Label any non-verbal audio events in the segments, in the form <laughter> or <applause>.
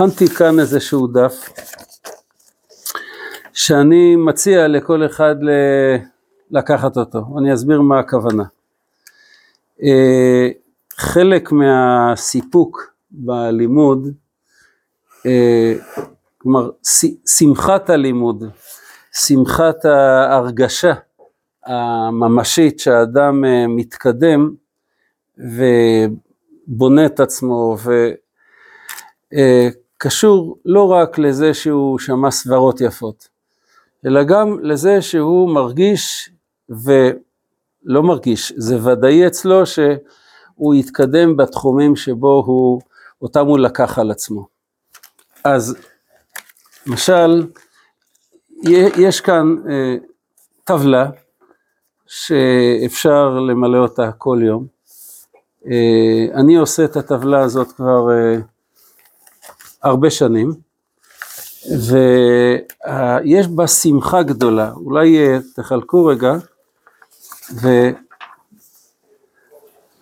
הכנתי כאן איזשהו דף שאני מציע לכל אחד ל- לקחת אותו, אני אסביר מה הכוונה. אה, חלק מהסיפוק בלימוד, אה, כלומר שמחת הלימוד, שמחת ההרגשה הממשית שהאדם אה, מתקדם ובונה את עצמו וקשור לא רק לזה שהוא שמע סברות יפות, אלא גם לזה שהוא מרגיש ולא מרגיש, זה ודאי אצלו שהוא יתקדם בתחומים שבו הוא, אותם הוא לקח על עצמו. אז למשל, יש כאן אה, טבלה שאפשר למלא אותה כל יום. אה, אני עושה את הטבלה הזאת כבר אה, הרבה שנים, ויש בה שמחה גדולה. אולי תחלקו רגע,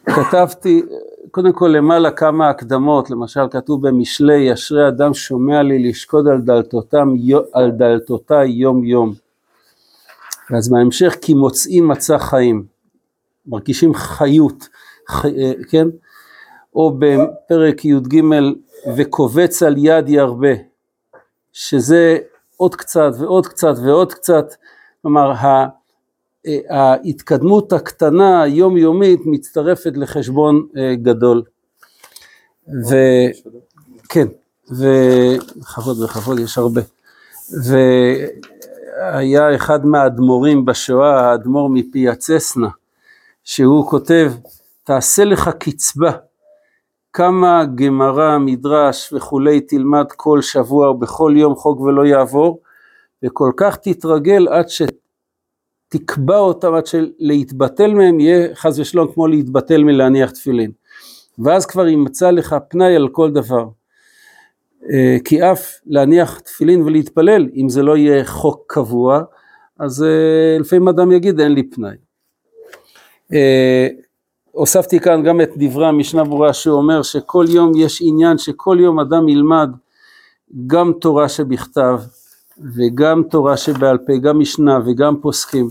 וכתבתי, קודם כל למעלה כמה הקדמות, למשל כתוב במשלי, אשרי אדם שומע לי לשקוד על, דלתותם, על דלתותיי יום יום. אז בהמשך, כי מוצאים מצע חיים, מרגישים חיות, ח... כן? או בפרק י"ג, וקובץ על יד ירבה, שזה עוד קצת ועוד קצת ועוד קצת, כלומר ההתקדמות הקטנה היומיומית מצטרפת לחשבון גדול. וכן, וכבוד וכבוד יש הרבה. והיה אחד מהאדמו"רים בשואה, האדמו"ר מפיאצסנה, שהוא כותב, תעשה לך קצבה, כמה גמרא, מדרש וכולי תלמד כל שבוע ובכל יום חוק ולא יעבור, וכל כך תתרגל עד ש... תקבע אותם עד שלהתבטל מהם יהיה חס ושלום כמו להתבטל מלהניח תפילין. ואז כבר ימצא לך פנאי על כל דבר. אה, כי אף להניח תפילין ולהתפלל, אם זה לא יהיה חוק קבוע, אז אה, לפעמים אדם יגיד אין לי פנאי. הוספתי כאן גם את דברי המשנה ברורה שהוא אומר שכל יום יש עניין שכל יום אדם ילמד גם תורה שבכתב וגם תורה שבעל פה, גם משנה וגם פוסקים.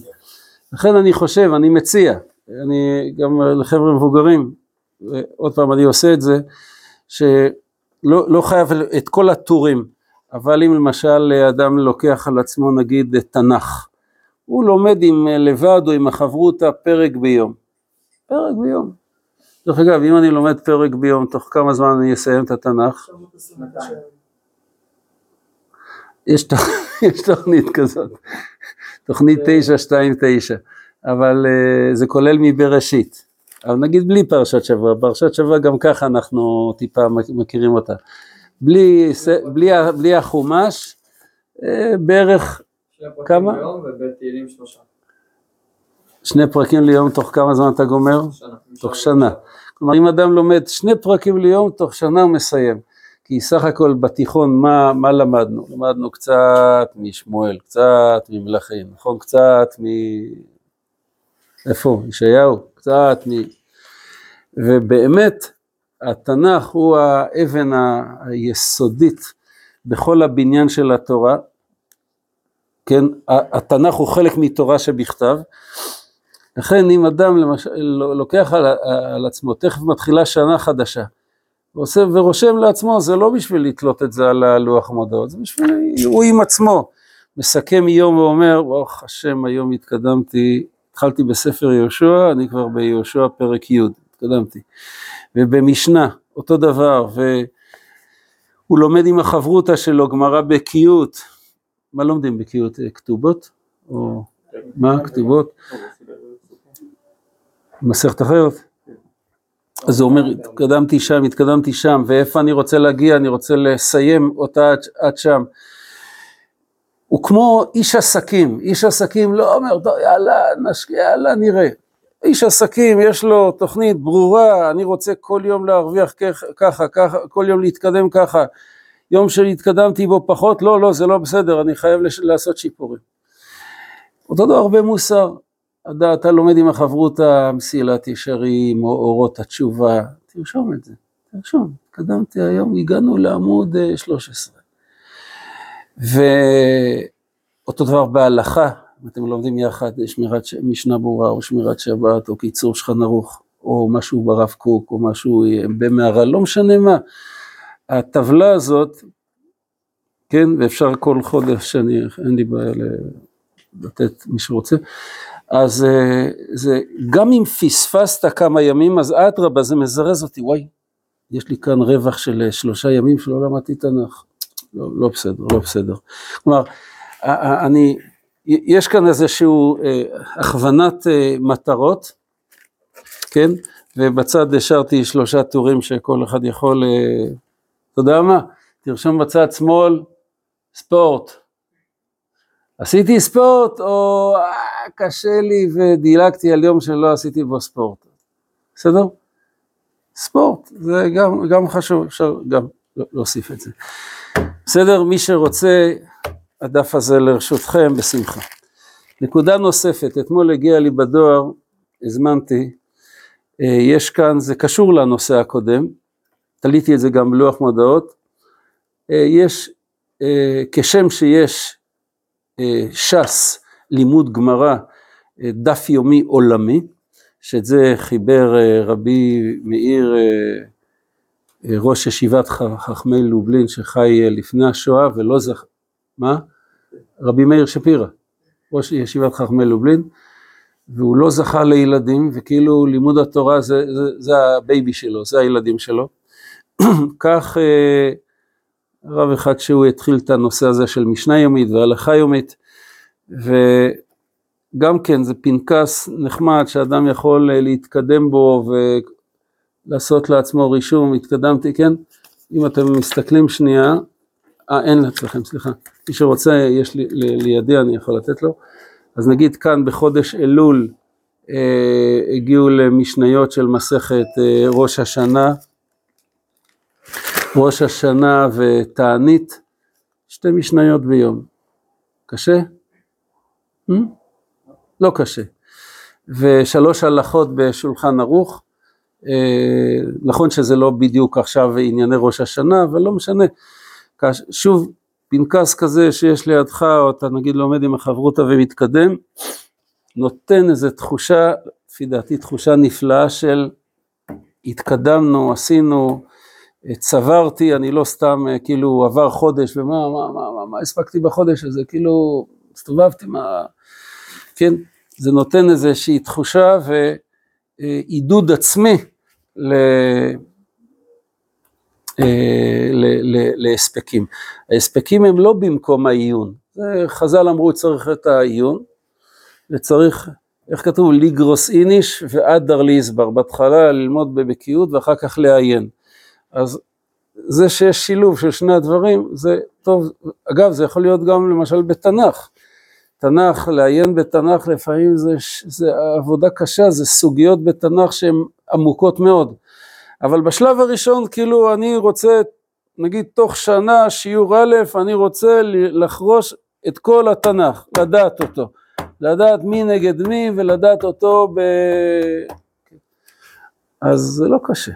לכן אני חושב, אני מציע, אני גם לחבר'ה מבוגרים, עוד פעם אני עושה את זה, שלא לא חייב את כל הטורים, אבל אם למשל אדם לוקח על עצמו נגיד תנ"ך, הוא לומד עם לבד או עם החברותא פרק ביום, פרק ביום. דרך אגב, אם אני לומד פרק ביום, תוך כמה זמן אני אסיים את התנ"ך? יש, <laughs> יש תוכנית כזאת, תוכנית 929, אבל uh, זה כולל מבראשית, אבל נגיד בלי פרשת שבוע, פרשת שבוע גם ככה אנחנו טיפה מכירים אותה, בלי, בלי, בלי החומש, uh, בערך כמה? שני פרקים ליום תוך כמה זמן אתה גומר? שנה. תוך שנה. כלומר אם אדם לומד שני פרקים ליום, תוך שנה הוא מסיים. כי סך הכל בתיכון מה, מה למדנו? למדנו קצת משמואל, קצת ממלכים, נכון? קצת מ... איפה? ישעיהו? קצת מ... ובאמת התנ"ך הוא האבן היסודית בכל הבניין של התורה, כן? התנ"ך הוא חלק מתורה שבכתב, לכן אם אדם למשל לוקח על, על עצמו, תכף מתחילה שנה חדשה, ועושה, ורושם לעצמו, זה לא בשביל לתלות את זה על הלוח מודעות, זה בשביל, הוא עם עצמו, מסכם יום ואומר, ברוך השם היום התקדמתי, התחלתי בספר יהושע, אני כבר ביהושע פרק י', התקדמתי, ובמשנה, אותו דבר, והוא לומד עם החברותא שלו, גמרא בקיאות, מה לומדים בקיאות? כתובות? או מה? כתובות? מסכת אחרת? אז הוא אומר, התקדמתי שם, התקדמתי שם, ואיפה אני רוצה להגיע, אני רוצה לסיים אותה עד, עד שם. הוא כמו איש עסקים, איש עסקים לא אומר, טוב יאללה נשקיע, יאללה נראה. איש עסקים יש לו תוכנית ברורה, אני רוצה כל יום להרוויח ככה, ככה, כל יום להתקדם ככה. יום שהתקדמתי בו פחות, לא, לא, זה לא בסדר, אני חייב לעשות שיפורים. אותו דבר במוסר, אתה לומד עם החברותא מסילת ישרים או אורות התשובה, תרשום את זה. תרשום, התקדמתי היום, הגענו לעמוד 13. אה, ואותו דבר בהלכה, אם אתם לומדים יחד שמירת משנה ברורה או שמירת שבת או קיצור שולחן ערוך או משהו ברב קוק או משהו במערה, לא משנה מה. הטבלה הזאת, כן, ואפשר כל חודש, אני, אין לי בעיה לתת מי שרוצה, אז אה, זה, גם אם פספסת כמה ימים, אז אדרבה, זה מזרז אותי, וואי, יש לי כאן רווח של אה, שלושה ימים שלא למדתי תנ"ך. לא, לא בסדר, לא בסדר. כלומר, אני, יש כאן איזושהי אה, הכוונת מטרות, כן? ובצד השארתי שלושה טורים שכל אחד יכול, אתה יודע מה? תרשום בצד שמאל, ספורט. עשיתי ספורט או קשה לי ודילגתי על יום שלא עשיתי בו ספורט. בסדר? ספורט, זה גם, גם חשוב, אפשר גם להוסיף את זה. בסדר? מי שרוצה, הדף הזה לרשותכם, בשמחה. נקודה נוספת, אתמול הגיע לי בדואר, הזמנתי, אה, יש כאן, זה קשור לנושא הקודם, תליתי את זה גם בלוח מודעות, אה, יש, אה, כשם שיש ש"ס, לימוד גמרא, דף יומי עולמי, שאת זה חיבר רבי מאיר, ראש ישיבת חכמי לובלין שחי לפני השואה ולא זכ... מה? רבי מאיר שפירא, ראש ישיבת חכמי לובלין, והוא לא זכה לילדים, וכאילו לימוד התורה זה, זה, זה ה baby שלו, זה הילדים שלו. <clears throat> כך אה, רב אחד שהוא התחיל את הנושא הזה של משנה יומית והלכה יומית, וגם כן זה פנקס נחמד שאדם יכול אה, להתקדם בו ולעשות לעצמו רישום, התקדמתי, כן? אם אתם מסתכלים שנייה, אה אין אצלכם, סליחה, מי שרוצה, יש לי לידי, אני יכול לתת לו. אז נגיד כאן בחודש אלול אה, הגיעו למשניות של מסכת אה, ראש השנה, ראש השנה ותענית, שתי משניות ביום. קשה? Hmm? לא קשה. ושלוש הלכות בשולחן ערוך, אה, נכון שזה לא בדיוק עכשיו ענייני ראש השנה, אבל לא משנה. שוב, פנקס כזה שיש לידך, או אתה נגיד לומד עם החברותא ומתקדם, נותן איזו תחושה, לפי דעתי תחושה נפלאה של התקדמנו, עשינו, צברתי, אני לא סתם כאילו עבר חודש ומה מה, מה, מה, מה הספקתי בחודש הזה, כאילו הסתובבתי, מה, כן, זה נותן איזושהי תחושה ועידוד עצמי ל... אה, להספקים. ההספקים הם לא במקום העיון, חז"ל אמרו צריך את העיון, וצריך, איך כתוב? ליגרוס איניש ואדר ליסבר, בהתחלה ללמוד בבקיאות ואחר כך לעיין. אז זה שיש שילוב של שני הדברים, זה טוב, אגב זה יכול להיות גם למשל בתנ"ך, תנ"ך, לעיין בתנ"ך לפעמים זה, זה עבודה קשה, זה סוגיות בתנ"ך שהן עמוקות מאוד. אבל בשלב הראשון, כאילו, אני רוצה, נגיד, תוך שנה, שיעור א', אני רוצה לחרוש את כל התנ"ך, לדעת אותו. לדעת מי נגד מי ולדעת אותו ב... אז זה לא קשה,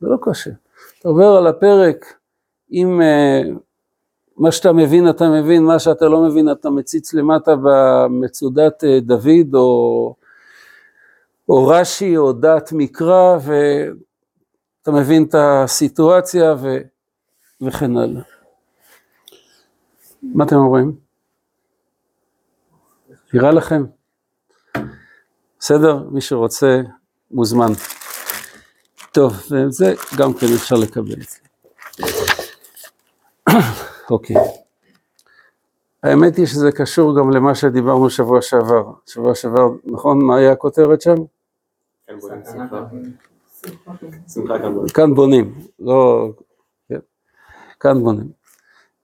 זה לא קשה. אתה עובר על הפרק, אם uh, מה שאתה מבין אתה מבין, מה שאתה לא מבין אתה מציץ למטה במצודת uh, דוד או, או רש"י או דת מקרא, ו... אתה מבין את הסיטואציה ו... וכן הלאה. מה אתם אומרים? נראה לכם? בסדר? מי שרוצה מוזמן. טוב, וזה גם כן אפשר לקבל את זה. אוקיי. האמת היא שזה קשור גם למה שדיברנו שבוע שעבר. שבוע שעבר, נכון? מה היה הכותרת שם? כן, כאן בונים, לא, כן, כאן בונים.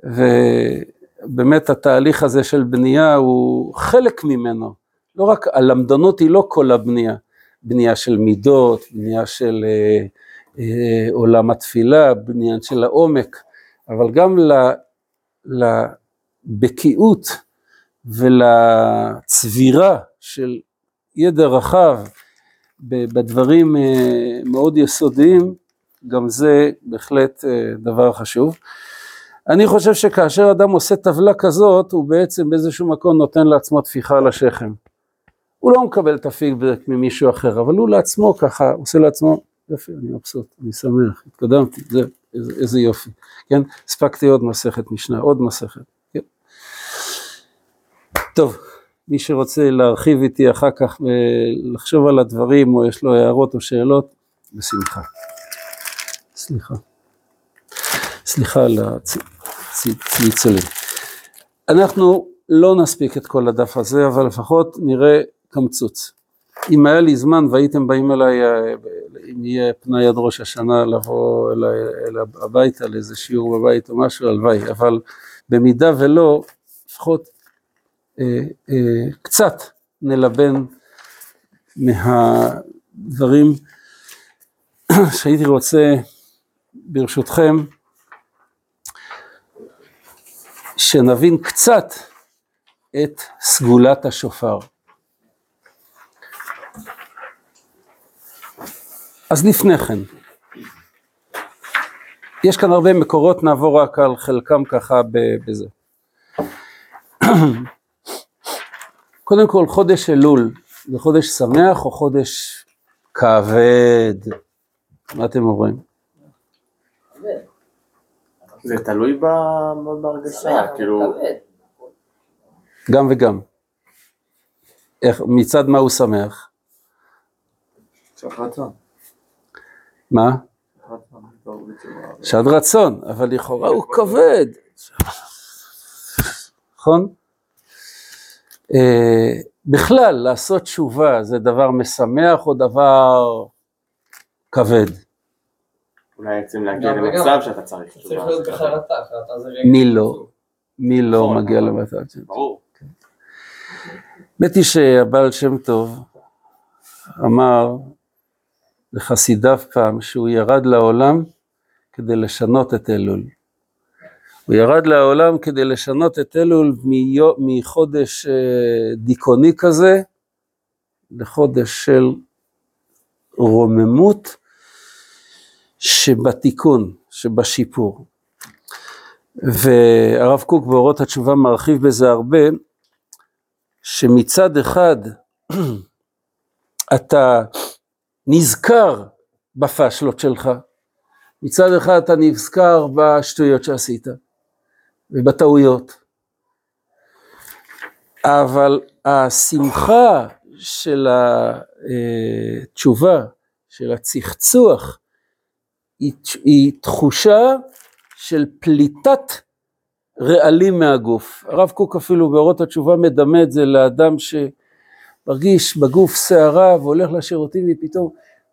ובאמת התהליך הזה של בנייה הוא חלק ממנו, לא רק, הלמדנות היא לא כל הבנייה, בנייה של מידות, בנייה של אה, אה, עולם התפילה, בנייה של העומק, אבל גם לבקיאות ולצבירה של ידע רחב, בדברים אה, מאוד יסודיים, גם זה בהחלט אה, דבר חשוב. אני חושב שכאשר אדם עושה טבלה כזאת, הוא בעצם באיזשהו מקום נותן לעצמו טפיחה על השכם. הוא לא מקבל את הפידבק ממישהו אחר, אבל הוא לעצמו ככה, עושה לעצמו, יופי, אני מבסוט, אני שמח, התקדמתי, זה, איזה, איזה יופי, כן? הספקתי עוד מסכת משנה, עוד מסכת, כן? טוב, מי שרוצה להרחיב איתי אחר כך ולחשוב על הדברים, או יש לו הערות או שאלות, בשמחה. סליחה. סליחה על הצלצולים. אנחנו לא נספיק את כל הדף הזה, אבל לפחות נראה קמצוץ. אם היה לי זמן והייתם באים אליי, אם יהיה פנאי עד ראש השנה לבוא אליי, אליי הביתה לאיזה שיעור בבית או משהו, הלוואי, אבל במידה ולא, לפחות אה, אה, קצת נלבן מהדברים <clears throat> שהייתי רוצה, ברשותכם, שנבין קצת את סגולת השופר. אז לפני כן, יש כאן הרבה מקורות, נעבור רק על חלקם ככה בזה. <clears throat> קודם כל, חודש אלול, זה חודש שמח או חודש כבד? מה אתם אומרים? זה תלוי בהרגשה, כאילו... גם וגם. איך, מצד מה הוא שמח? שעת רצון. מה? שעת רצון, אבל לכאורה הוא כבד. נכון? אה, בכלל, לעשות תשובה זה דבר משמח או דבר כבד? אולי רוצים להגיע למצב שאתה צריך תשובה. צריך להיות בחרטה, חרטה זה רגע. מי לא? מי לא נכון, מגיע נכון. למצב של... ברור. האמת היא שהבעל שם טוב אמר לחסידיו פעם שהוא ירד לעולם כדי לשנות את אלול. הוא ירד לעולם כדי לשנות את אלול מחודש אה, דיכאוני כזה לחודש של רוממות שבתיקון, שבשיפור. והרב קוק באורות התשובה מרחיב בזה הרבה, שמצד אחד <clears throat> אתה נזכר בפשלות שלך, מצד אחד אתה נזכר בשטויות שעשית ובטעויות, אבל השמחה של התשובה, של הצחצוח, היא, היא תחושה של פליטת רעלים מהגוף. הרב קוק אפילו באורות התשובה מדמה את זה לאדם שמרגיש בגוף שערה והולך לשירותים ופתאום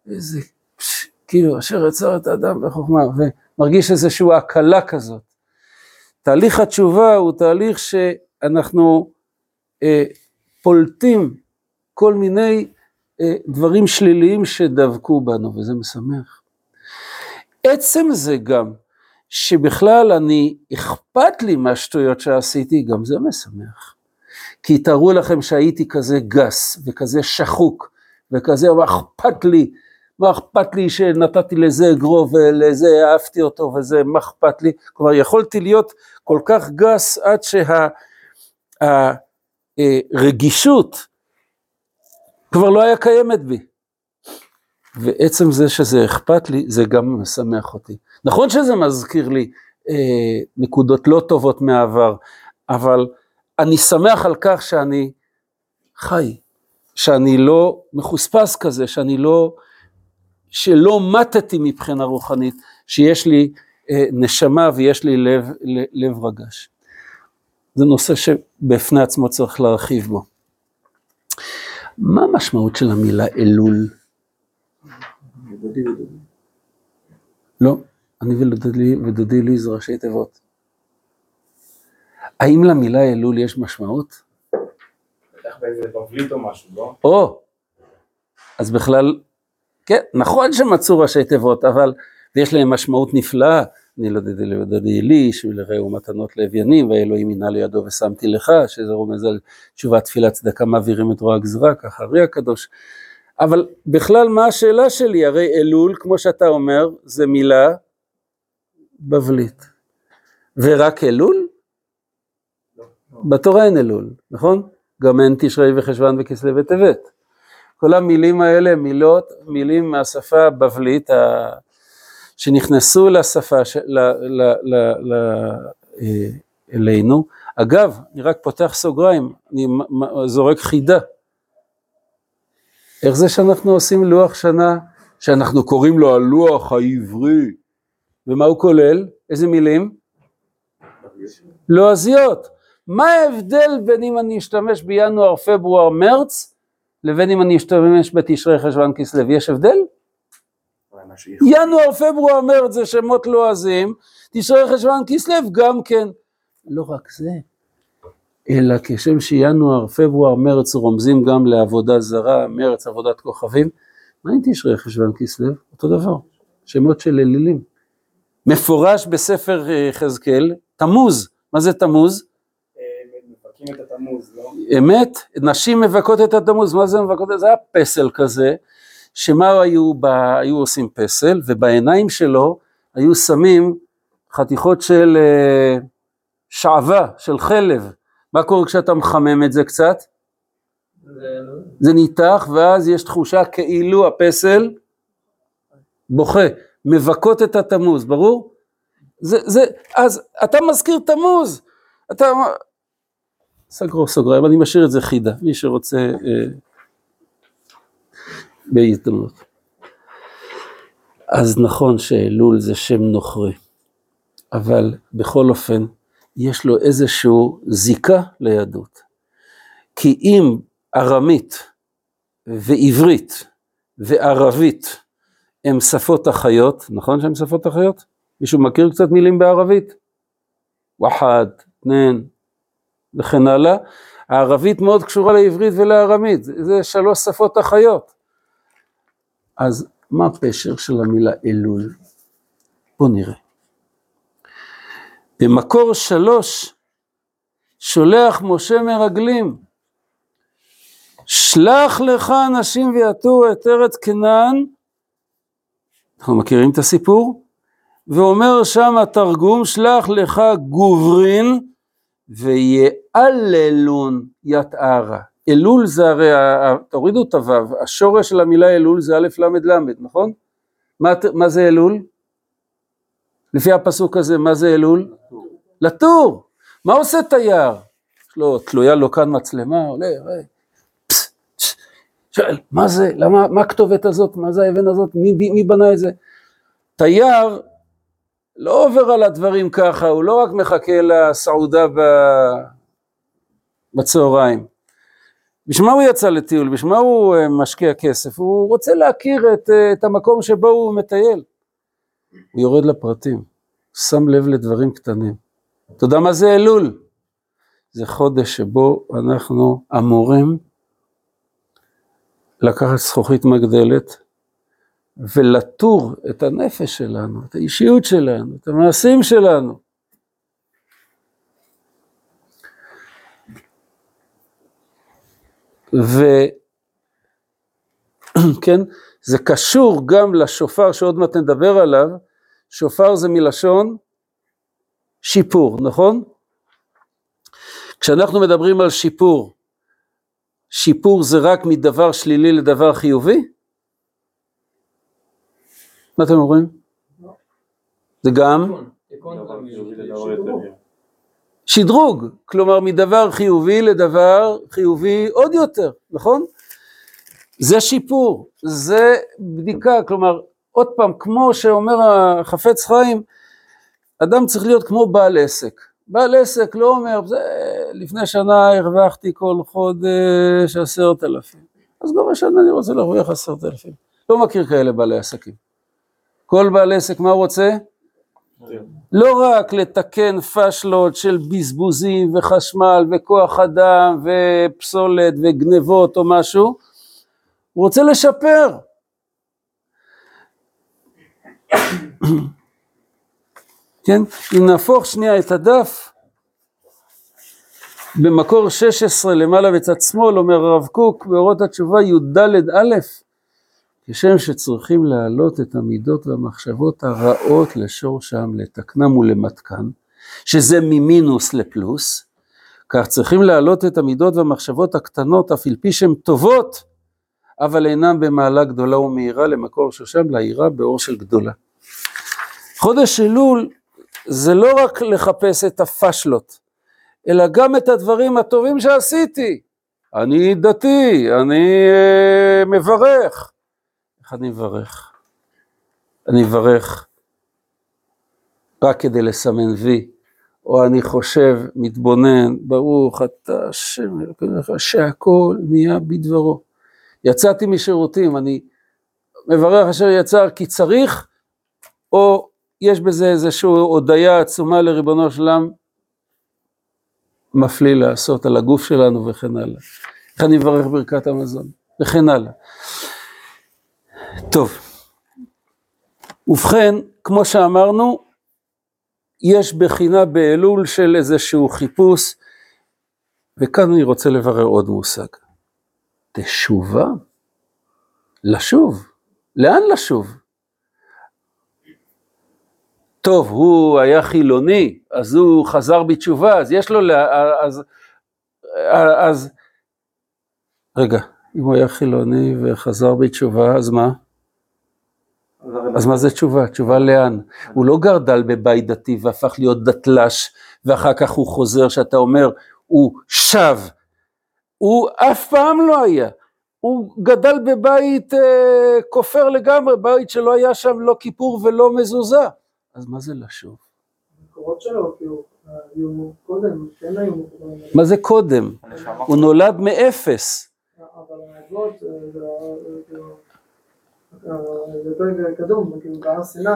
איזה, פש, כאילו אשר יצר את האדם בחוכמה, ומרגיש איזושהי הקלה כזאת. תהליך התשובה הוא תהליך שאנחנו אה, פולטים כל מיני אה, דברים שליליים שדבקו בנו, וזה משמח. עצם זה גם, שבכלל אני, אכפת לי מהשטויות שעשיתי, גם זה משמח. כי תארו לכם שהייתי כזה גס, וכזה שחוק, וכזה, מה אכפת לי, מה אכפת לי שנתתי לזה אגרוף ולזה אהבתי אותו וזה, מה אכפת לי? כלומר, יכולתי להיות כל כך גס עד שהרגישות כבר לא היה קיימת בי. ועצם זה שזה אכפת לי, זה גם משמח אותי. נכון שזה מזכיר לי אה, נקודות לא טובות מהעבר, אבל אני שמח על כך שאני חי, שאני לא מחוספס כזה, שאני לא, שלא מתתי מבחינה רוחנית, שיש לי אה, נשמה ויש לי לב, לב רגש. זה נושא שבפני עצמו צריך להרחיב בו. מה המשמעות של המילה אלול? לא, אני ודודי לי זה ראשי תיבות. האם למילה אלול יש משמעות? בטח באיזה בבלית או משהו, לא? או, אז בכלל, כן, נכון שמצאו ראשי תיבות, אבל יש להם משמעות נפלאה. אני לא דדי לדדי לי, שלרעהו מתנות לאביינים, והאלוהים מינה לידו ושמתי לך, שזה רומז על תשובת תפילת צדקה מעבירים את רוע הגזרה, ככה ארי הקדוש. אבל בכלל מה השאלה שלי? הרי אלול, כמו שאתה אומר, זה מילה בבלית. ורק אלול? בתורה אין אלול, נכון? גם אין תשרי וחשוון וכסלו וטבת. כל המילים האלה מילות, מילים מהשפה הבבלית ה... שנכנסו לשפה, ש... ל... ל... ל... ל... אה, אלינו. אגב, אני רק פותח סוגריים, אני זורק חידה. איך זה שאנחנו עושים לוח שנה, שאנחנו קוראים לו הלוח העברי, ומה הוא כולל? איזה מילים? לועזיות. מה ההבדל בין אם אני אשתמש בינואר, פברואר, מרץ, לבין אם אני אשתמש בתשרי חשוון כסלו? יש הבדל? ינואר, פברואר, מרץ זה שמות לועזים, תשרי חשוון כסלו גם כן. לא רק זה, אלא כשם שינואר, פברואר, מרץ רומזים גם לעבודה זרה, מרץ עבודת כוכבים, מה אם תשרי חשוון כסלו? אותו דבר, שמות של אלילים. מפורש בספר אה, יחזקאל, תמוז, מה זה תמוז? מבכים את התמוז, לא? אמת, נשים מבכות את התמוז, מה זה מבכות זה? היה פסל כזה, שמה היו, ב... היו עושים פסל, ובעיניים שלו היו שמים חתיכות של אה, שעווה, של חלב. מה קורה כשאתה מחמם את זה קצת? זה ניתח, ואז יש תחושה כאילו הפסל בוכה, מבכות את התמוז, ברור? זה, זה, אז אתה מזכיר תמוז, אתה... סגרו סוגריים, אני משאיר את זה חידה, מי שרוצה אה, בהזדמנות. אז נכון שאלול זה שם נוכרי, אבל בכל אופן, יש לו איזשהו זיקה ליהדות. כי אם ארמית ועברית וערבית הם שפות אחיות, נכון שהן שפות אחיות? מישהו מכיר קצת מילים בערבית? וחד, תנן וכן הלאה. הערבית מאוד קשורה לעברית ולארמית, זה שלוש שפות אחיות. אז מה הפשר של המילה אלול? בואו נראה. במקור שלוש שולח משה מרגלים, שלח לך אנשים ויתורו את ארץ כנען, אנחנו מכירים את הסיפור? ואומר שם התרגום, שלח לך גוברין ויעללון יתערה. אלול זה הרי, תורידו את הוו, השורש של המילה אלול זה א' ל' ל', נכון? מה, מה זה אלול? לפי הפסוק הזה, מה זה אלול? לטור. מה עושה תייר? יש לו, תלויה לו כאן מצלמה, עולה, רואה, שואל, מה זה, למה, מה הכתובת הזאת, מה זה האבן הזאת, מי, מי בנה את זה? תייר לא עובר על הדברים ככה, הוא לא רק מחכה לסעודה. בצהריים. בשביל מה הוא יצא לטיול? בשביל מה הוא אה, משקיע כסף? הוא רוצה להכיר את, אה, את המקום שבו הוא מטייל. הוא יורד לפרטים, שם לב לדברים קטנים. אתה יודע מה זה אלול? זה חודש שבו אנחנו אמורים לקחת זכוכית מגדלת ולטור את הנפש שלנו, את האישיות שלנו, את המעשים שלנו. וכן, <clears throat> זה קשור גם לשופר שעוד מעט נדבר עליו, שופר זה מלשון שיפור, נכון? כשאנחנו מדברים על שיפור, שיפור זה רק מדבר שלילי לדבר חיובי? מה אתם אומרים? זה גם שדרוג, כלומר מדבר חיובי לדבר חיובי עוד יותר, נכון? זה שיפור, זה בדיקה, כלומר, עוד פעם, כמו שאומר החפץ חיים, אדם צריך להיות כמו בעל עסק. בעל עסק לא אומר, זה, לפני שנה הרווחתי כל חודש עשרת אלפים, אז גם השנה אני רוצה להרוויח עשרת אלפים. לא מכיר כאלה בעלי עסקים. כל בעל עסק, מה הוא רוצה? לא רק לתקן פשלות של בזבוזים וחשמל וכוח אדם ופסולת וגנבות או משהו, הוא רוצה לשפר. כן? אם נהפוך שנייה את הדף, במקור 16 למעלה בצד שמאל אומר הרב קוק באורות התשובה י"ד א', כשם שצריכים להעלות את המידות והמחשבות הרעות לשורשם, לתקנם ולמתקן, שזה ממינוס לפלוס, כך צריכים להעלות את המידות והמחשבות הקטנות, אף על פי שהן טובות, אבל אינן במעלה גדולה ומהירה למקור שושם, לעירה באור של גדולה. חודש אלול זה לא רק לחפש את הפשלות, אלא גם את הדברים הטובים שעשיתי. אני דתי, אני אה, מברך. אני מברך? אני מברך רק כדי לסמן וי, או אני חושב, מתבונן, ברוך אתה השם אלוקיך, שהכל נהיה בדברו. יצאתי משירותים, אני מברך אשר יצר כי צריך, או יש בזה איזושהי הודיה עצומה לריבונו של עולם, מפליא לעשות על הגוף שלנו וכן הלאה. איך אני מברך ברכת המזון, וכן הלאה. טוב, ובכן, כמו שאמרנו, יש בחינה באלול של איזשהו חיפוש, וכאן אני רוצה לברר עוד מושג. תשובה? לשוב. לאן לשוב? טוב, הוא היה חילוני, אז הוא חזר בתשובה, אז יש לו, אז, אז, רגע, אם הוא היה חילוני וחזר בתשובה, אז מה? אז מה זה תשובה? תשובה לאן? הוא לא גרדל בבית דתי והפך להיות דתל"ש, ואחר כך הוא חוזר, שאתה אומר, הוא שב. הוא אף פעם לא היה. הוא גדל בבית אה, כופר לגמרי, בית שלא היה שם לא כיפור ולא מזוזה. אז מה זה לשוב? המקורות שלו, כאילו, היו קודם, כן היו. מה זה קודם? הוא נולד מאפס. אבל האבות, זה יותר קדום, כאילו, בהר סיני,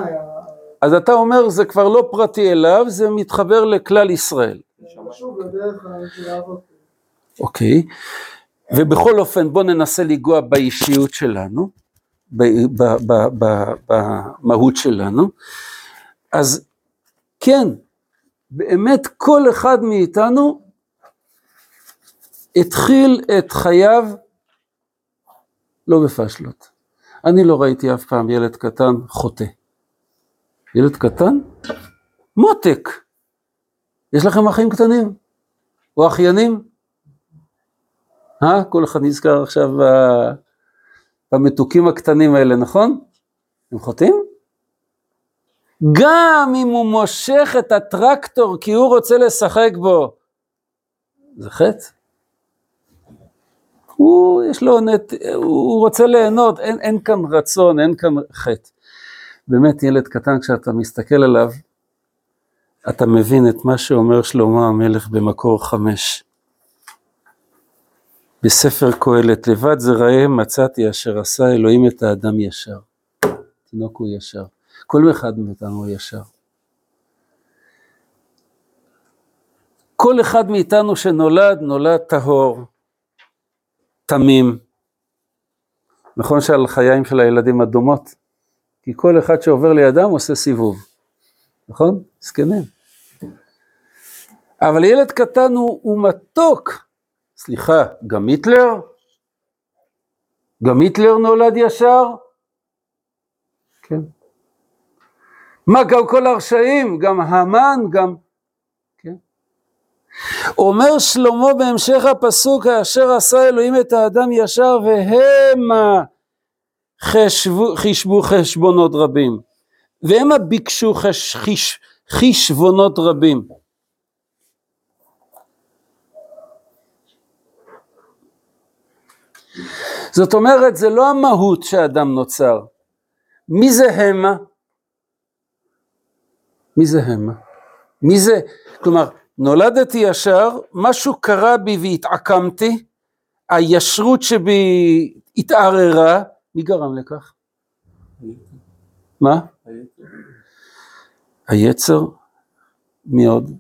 אז אתה אומר זה כבר לא פרטי אליו, זה מתחבר לכלל ישראל. אוקיי, ובכל אופן בוא ננסה לנגוע באישיות שלנו, במהות שלנו. אז כן, באמת כל אחד מאיתנו התחיל את חייו לא בפשלות. אני לא ראיתי אף פעם ילד קטן חוטא. ילד קטן? מותק. יש לכם אחים קטנים? או אחיינים? אה? כל אחד נזכר עכשיו במתוקים הקטנים האלה, נכון? הם חוטאים? גם אם הוא מושך את הטרקטור כי הוא רוצה לשחק בו, זה חטא. הוא, יש לו נט, הוא רוצה ליהנות, אין, אין כאן רצון, אין כאן חטא. באמת ילד קטן, כשאתה מסתכל עליו, אתה מבין את מה שאומר שלמה המלך במקור חמש. בספר קהלת, לבד זרעיהם מצאתי אשר עשה אלוהים את האדם ישר. תינוק הוא ישר. כל אחד מאיתנו הוא ישר. כל אחד מאיתנו שנולד, נולד טהור, תמים. נכון שהלחיים של הילדים אדומות? כי כל אחד שעובר לידם עושה סיבוב, נכון? זקנים. אבל ילד קטן הוא, הוא מתוק. סליחה, גם היטלר? גם היטלר נולד ישר? כן. מה גם כל הרשעים, גם המן, גם... אומר שלמה בהמשך הפסוק, אשר עשה אלוהים את האדם ישר והמה חישבו חשבונות רבים, והמה ביקשו חש, חיש, חשבונות רבים. זאת אומרת, זה לא המהות שהאדם נוצר. מי זה המה? מי זה המה? מי זה? כלומר, נולדתי ישר, משהו קרה בי והתעקמתי, הישרות שבי התערערה, מי גרם לכך? מה? היצר? מי עוד?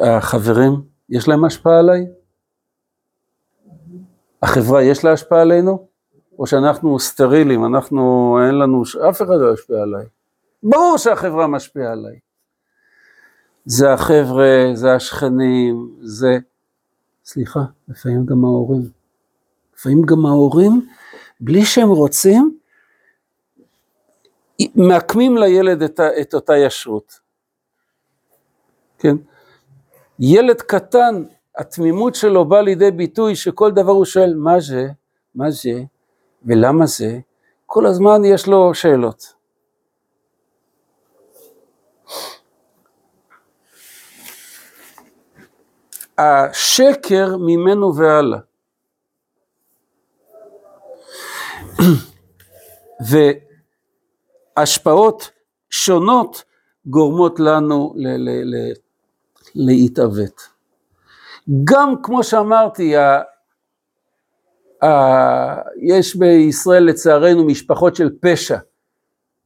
החברים, יש להם השפעה עליי? החברה יש לה השפעה עלינו? או שאנחנו סטרילים, אנחנו, אין לנו, אף אחד לא ישפיע עליי. ברור שהחברה משפיעה עליי. זה החבר'ה, זה השכנים, זה... סליחה, לפעמים גם ההורים. לפעמים גם ההורים, בלי שהם רוצים, מעקמים לילד את, ה, את אותה ישרות. כן? ילד קטן, התמימות שלו באה לידי ביטוי שכל דבר הוא שואל, מה זה? מה זה? ולמה זה? כל הזמן יש לו שאלות. השקר ממנו והלאה. <clears throat> והשפעות שונות גורמות לנו להתעוות. גם כמו שאמרתי, ה, ה, יש בישראל לצערנו משפחות של פשע,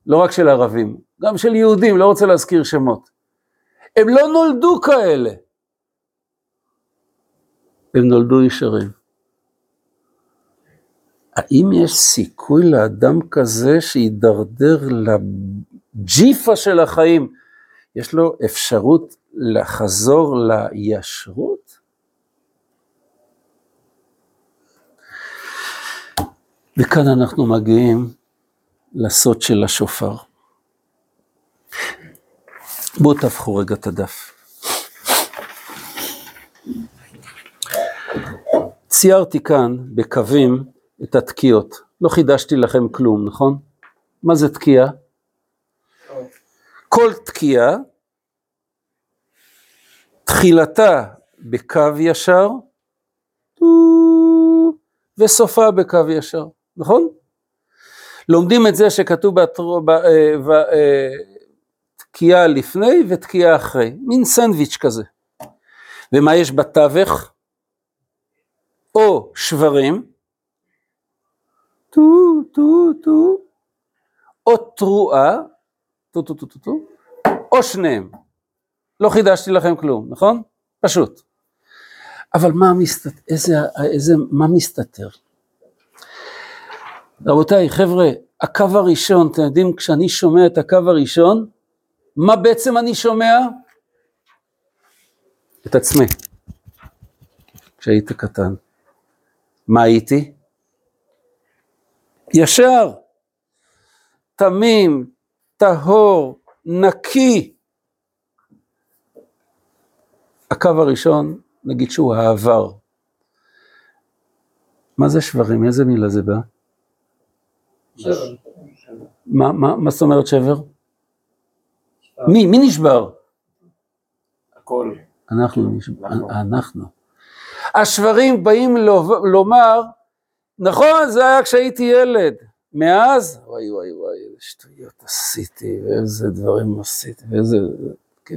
לא רק של ערבים, גם של יהודים, לא רוצה להזכיר שמות. הם לא נולדו כאלה, הם נולדו ישרים. האם יש סיכוי לאדם כזה שידרדר לג'יפה של החיים, יש לו אפשרות לחזור לישרות? וכאן אנחנו מגיעים לסוד של השופר. בואו תהפכו רגע את הדף. ציירתי כאן בקווים את התקיעות. לא חידשתי לכם כלום, נכון? מה זה תקיעה? כל תקיעה, תחילתה בקו ישר, וסופה בקו ישר, נכון? לומדים את זה שכתוב בתקיעה אה, לפני ותקיעה אחרי, מין סנדוויץ' כזה. ומה יש בתווך? או שברים, טו, טו, טו, או תרועה, טו, טו, טו, טו, טו, או שניהם. לא חידשתי לכם כלום, נכון? פשוט. אבל מה מסתתר, איזה, איזה, מה מסתתר? רבותיי, חבר'ה, הקו הראשון, אתם יודעים, כשאני שומע את הקו הראשון, מה בעצם אני שומע? את עצמי, כשהיית קטן. מה הייתי? ישר, תמים, טהור, נקי. הקו הראשון, נגיד שהוא העבר. מה זה שברים? איזה מילה זה בא? שבר. מה, מה, מה זאת אומרת שבר? מי? מי נשבר? הכל. אנחנו נשבר, אנחנו. אנחנו. השברים באים לו- לומר, נכון, זה היה כשהייתי ילד, מאז, וואי וואי וואי, איזה שטויות עשיתי, ואיזה דברים עשיתי, ואיזה... כן.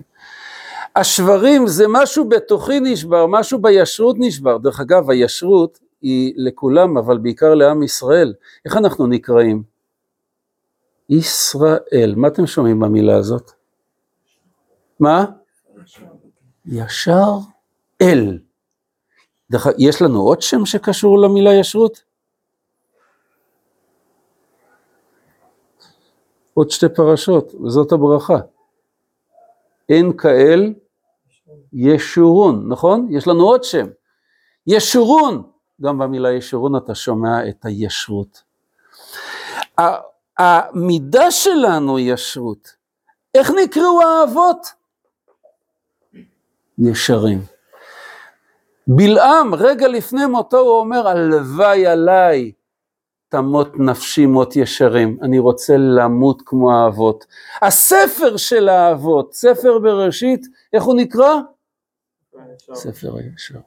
השברים זה משהו בתוכי נשבר, משהו בישרות נשבר. דרך אגב, הישרות היא לכולם, אבל בעיקר לעם ישראל. איך אנחנו נקראים? ישראל. מה אתם שומעים במילה הזאת? מה? ישר אל. דרך יש לנו עוד שם שקשור למילה ישרות? עוד שתי פרשות, וזאת הברכה. אין כאל ישורון, נכון? יש לנו עוד שם. ישורון, גם במילה ישורון אתה שומע את הישרות. המידה שלנו היא ישרות. איך נקראו האבות? ישרים. בלעם, רגע לפני מותו הוא אומר, הלוואי עליי תמות נפשי מות ישרים, אני רוצה למות כמו האבות. הספר של האבות, ספר בראשית, איך הוא נקרא? ספר הישר.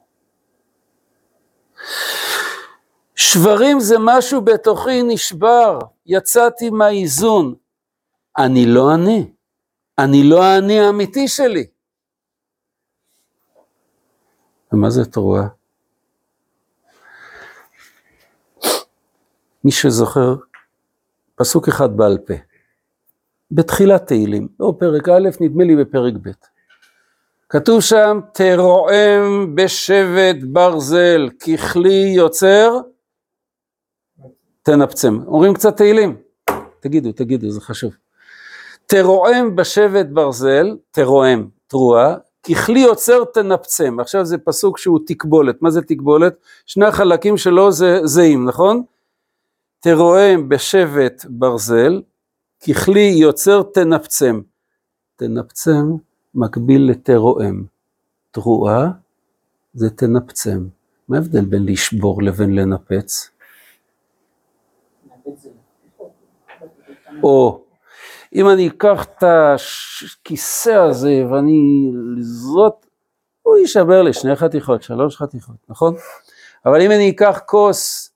שברים זה משהו בתוכי נשבר, יצאתי מהאיזון. אני לא אני, אני לא האני האמיתי שלי. ומה זה תרועה? מי שזוכר, פסוק אחד בעל פה, בתחילת תהילים, או פרק א', נדמה לי בפרק ב'. כתוב שם, תרועם בשבט ברזל, ככלי יוצר, תנפצם. אומרים קצת תהילים, תגידו, תגידו, זה חשוב. תרועם בשבט ברזל, תרועם, תרועה, ככלי יוצר תנפצם. עכשיו זה פסוק שהוא תקבולת. מה זה תקבולת? שני החלקים שלו זה זהים, נכון? תרועם בשבט ברזל, ככלי יוצר תנפצם. תנפצם מקביל לתרועם. תרועה זה תנפצם. מה ההבדל בין לשבור לבין לנפץ? או אם אני אקח את הכיסא הזה ואני לזרות, הוא יישבר לשני חתיכות, שלוש חתיכות, נכון? אבל אם אני אקח כוס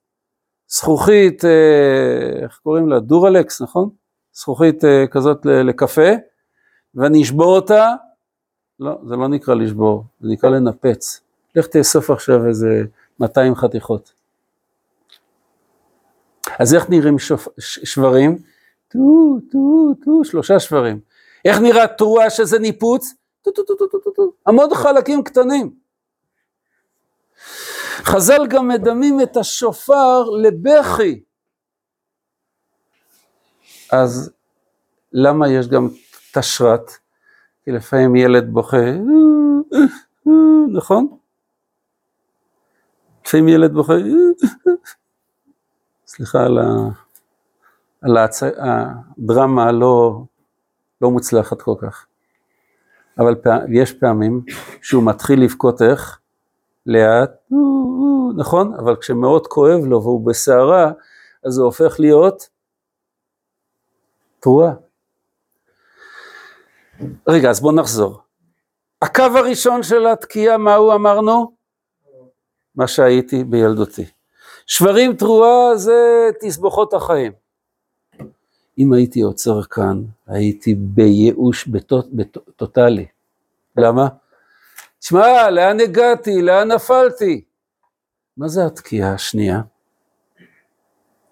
זכוכית, אה, איך קוראים לה? דורלקס, נכון? זכוכית אה, כזאת לקפה, ואני אשבור אותה, לא, זה לא נקרא לשבור, זה נקרא לנפץ. לך תאסוף עכשיו איזה 200 חתיכות. אז איך נראים שופ... שברים? טו, טו, טו, שלושה שברים. איך נראה תרועה שזה ניפוץ? טו, טו, טו, טו, טו, טו, המון חלקים קטנים. חז"ל גם מדמים את השופר לבכי. אז למה יש גם תשרת? כי לפעמים ילד בוכה, נכון? לפעמים ילד בוכה, סליחה על, ה, על הצ, הדרמה הלא לא מוצלחת כל כך. אבל פע, יש פעמים שהוא מתחיל לבכות איך? לאט, נכון? אבל כשמאוד כואב לו והוא בסערה, אז הוא הופך להיות תרועה. רגע, אז בואו נחזור. הקו הראשון של התקיעה, מה הוא אמרנו? מה שהייתי בילדותי. שברים תרועה זה תסבוכות החיים. אם הייתי עוצר כאן, הייתי בייאוש טוטאלי. למה? תשמע, לאן הגעתי? לאן נפלתי? מה זה התקיעה השנייה?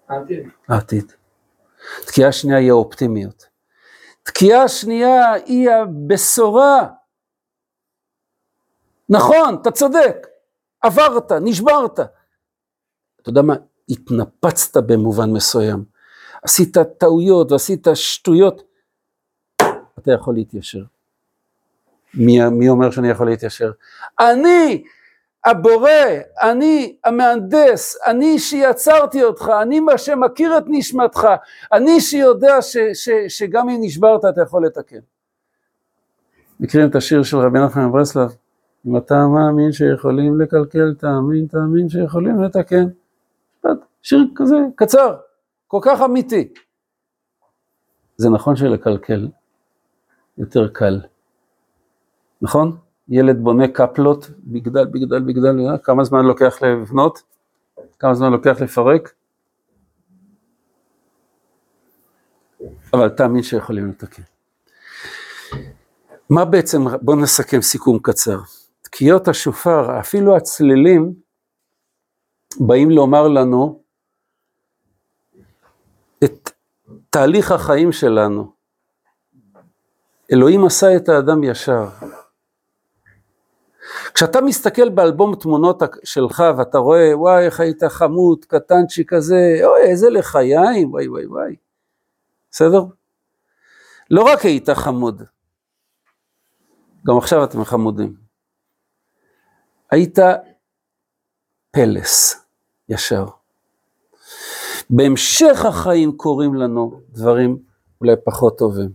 העתיד. העתיד. תקיעה השנייה היא האופטימיות. תקיעה שנייה היא הבשורה. נכון, אתה צודק, עברת, נשברת. אתה יודע מה? התנפצת במובן מסוים. עשית טעויות ועשית שטויות. אתה יכול להתיישר. מי, מי אומר שאני יכול להתיישר? אני הבורא, אני המהנדס, אני שיצרתי אותך, אני מה שמכיר את נשמתך, אני שיודע ש, ש, שגם אם נשברת אתה יכול לתקן. מכירים את השיר של רבי נחמן מברסלב? אם אתה מאמין שיכולים לקלקל, תאמין, תאמין שיכולים לתקן. שיר כזה קצר, כל כך אמיתי. זה נכון שלקלקל יותר קל, נכון? ילד בונה קפלות, בגדל, בגדל, בגדל, כמה זמן לוקח לבנות? כמה זמן לוקח לפרק? אבל תאמין שיכולים לתקן. מה בעצם, בואו נסכם סיכום קצר. תקיעות השופר, אפילו הצלילים, באים לומר לנו את תהליך החיים שלנו. אלוהים עשה את האדם ישר. כשאתה מסתכל באלבום תמונות שלך ואתה רואה, וואי, איך היית חמוד, קטנצ'י כזה, אוי, איזה לחיים, וואי, וואי, וואי. בסדר? לא רק היית חמוד, גם עכשיו אתם חמודים. היית פלס, ישר. בהמשך החיים קורים לנו דברים אולי פחות טובים.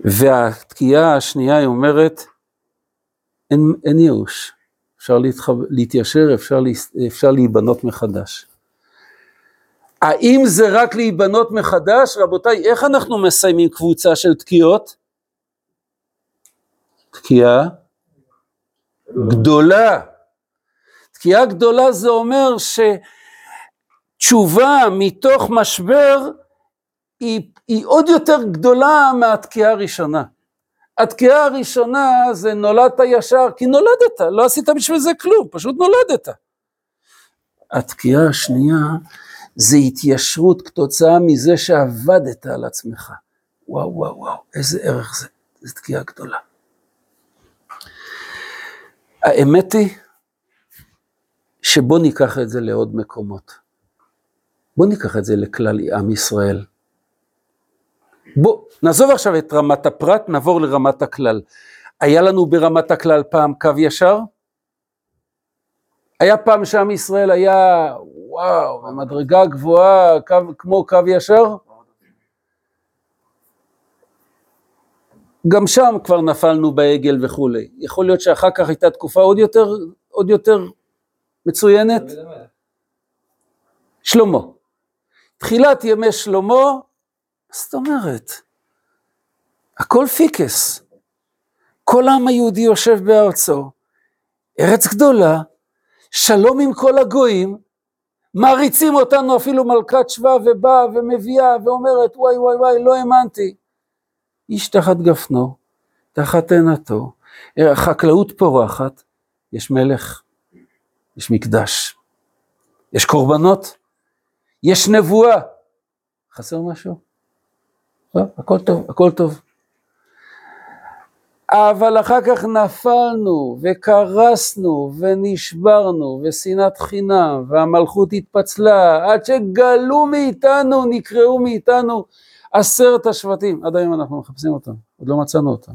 והתקיעה השנייה היא אומרת, אין, אין ייאוש, אפשר להתחב, להתיישר, אפשר, לה, אפשר להיבנות מחדש. האם זה רק להיבנות מחדש? רבותיי, איך אנחנו מסיימים קבוצה של תקיעות? תקיעה גדולה. תקיעה גדולה זה אומר שתשובה מתוך משבר היא, היא עוד יותר גדולה מהתקיעה הראשונה. התקיעה הראשונה זה נולדת ישר, כי נולדת, לא עשית בשביל זה כלום, פשוט נולדת. התקיעה השנייה זה התיישרות כתוצאה מזה שעבדת על עצמך. וואו וואו וואו, איזה ערך זה, זו תקיעה גדולה. האמת היא שבוא ניקח את זה לעוד מקומות. בוא ניקח את זה לכלל עם ישראל. בוא, נעזוב עכשיו את רמת הפרט, נעבור לרמת הכלל. היה לנו ברמת הכלל פעם קו ישר? היה פעם שעם ישראל היה, וואו, במדרגה גבוהה, קו, כמו קו ישר? גם שם כבר נפלנו בעגל וכולי. יכול להיות שאחר כך הייתה תקופה עוד יותר, עוד יותר מצוינת? שלמה. תחילת ימי שלמה, מה זאת אומרת? הכל פיקס. כל העם היהודי יושב בארצו, ארץ גדולה, שלום עם כל הגויים, מעריצים אותנו אפילו מלכת שבא ובאה ומביאה ואומרת וואי וואי וואי לא האמנתי. איש תחת גפנו, תחת עינתו, החקלאות פורחת, יש מלך, יש מקדש, יש קורבנות, יש נבואה. חסר משהו? לא, הכל טוב, הכל טוב. אבל אחר כך נפלנו וקרסנו ונשברנו ושנאת חינם והמלכות התפצלה עד שגלו מאיתנו, נקראו מאיתנו עשרת השבטים. עד היום אנחנו מחפשים אותם, עוד לא מצאנו אותם.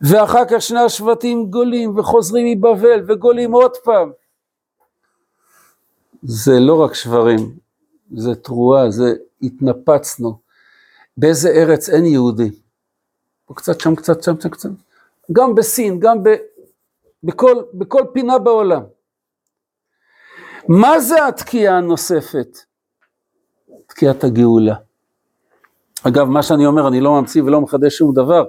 ואחר כך שני השבטים גולים וחוזרים מבבל וגולים עוד פעם. זה לא רק שברים, זה תרועה, זה התנפצנו. באיזה ארץ אין יהודים? פה קצת, שם קצת, שם קצת. גם בסין, גם ב, בכל, בכל פינה בעולם. מה זה התקיעה הנוספת? תקיעת הגאולה. אגב, מה שאני אומר, אני לא ממציא ולא מחדש שום דבר.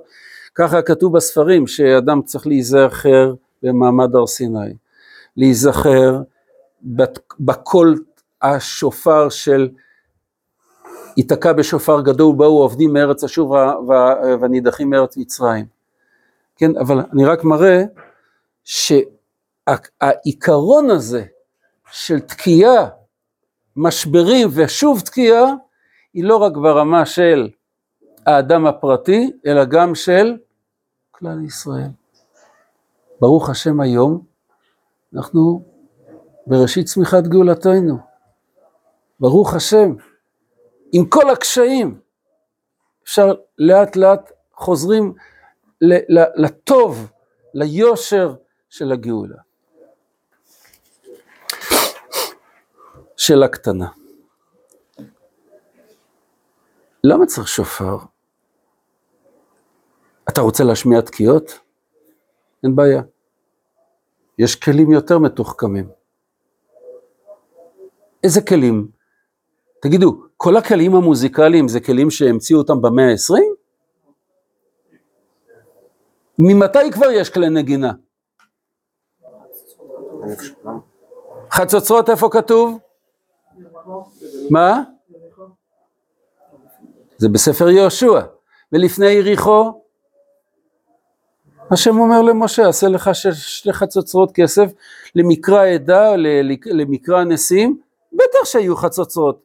ככה כתוב בספרים, שאדם צריך להיזכר במעמד הר סיני. להיזכר בקול השופר של ייתקע בשופר גדול, באו עובדים מארץ אשור והנידחים מארץ מצרים. כן, אבל אני רק מראה שהעיקרון הזה של תקיעה, משברים ושוב תקיעה, היא לא רק ברמה של האדם הפרטי, אלא גם של כלל ישראל. ברוך השם היום, אנחנו בראשית צמיחת גאולתנו. ברוך השם. עם כל הקשיים, אפשר לאט לאט חוזרים לטוב, ליושר של הגאולה. שאלה קטנה. למה צריך שופר? אתה רוצה להשמיע תקיעות? אין בעיה. יש כלים יותר מתוחכמים. איזה כלים? תגידו, כל הכלים המוזיקליים זה כלים שהמציאו אותם במאה ה-20? ממתי כבר יש כלי נגינה? חצוצרות איפה כתוב? מה? זה בספר יהושע. ולפני יריחו, השם אומר למשה, עשה לך שתי חצוצרות כסף למקרא עדה, למקרא נשיאים, בטח שהיו חצוצרות.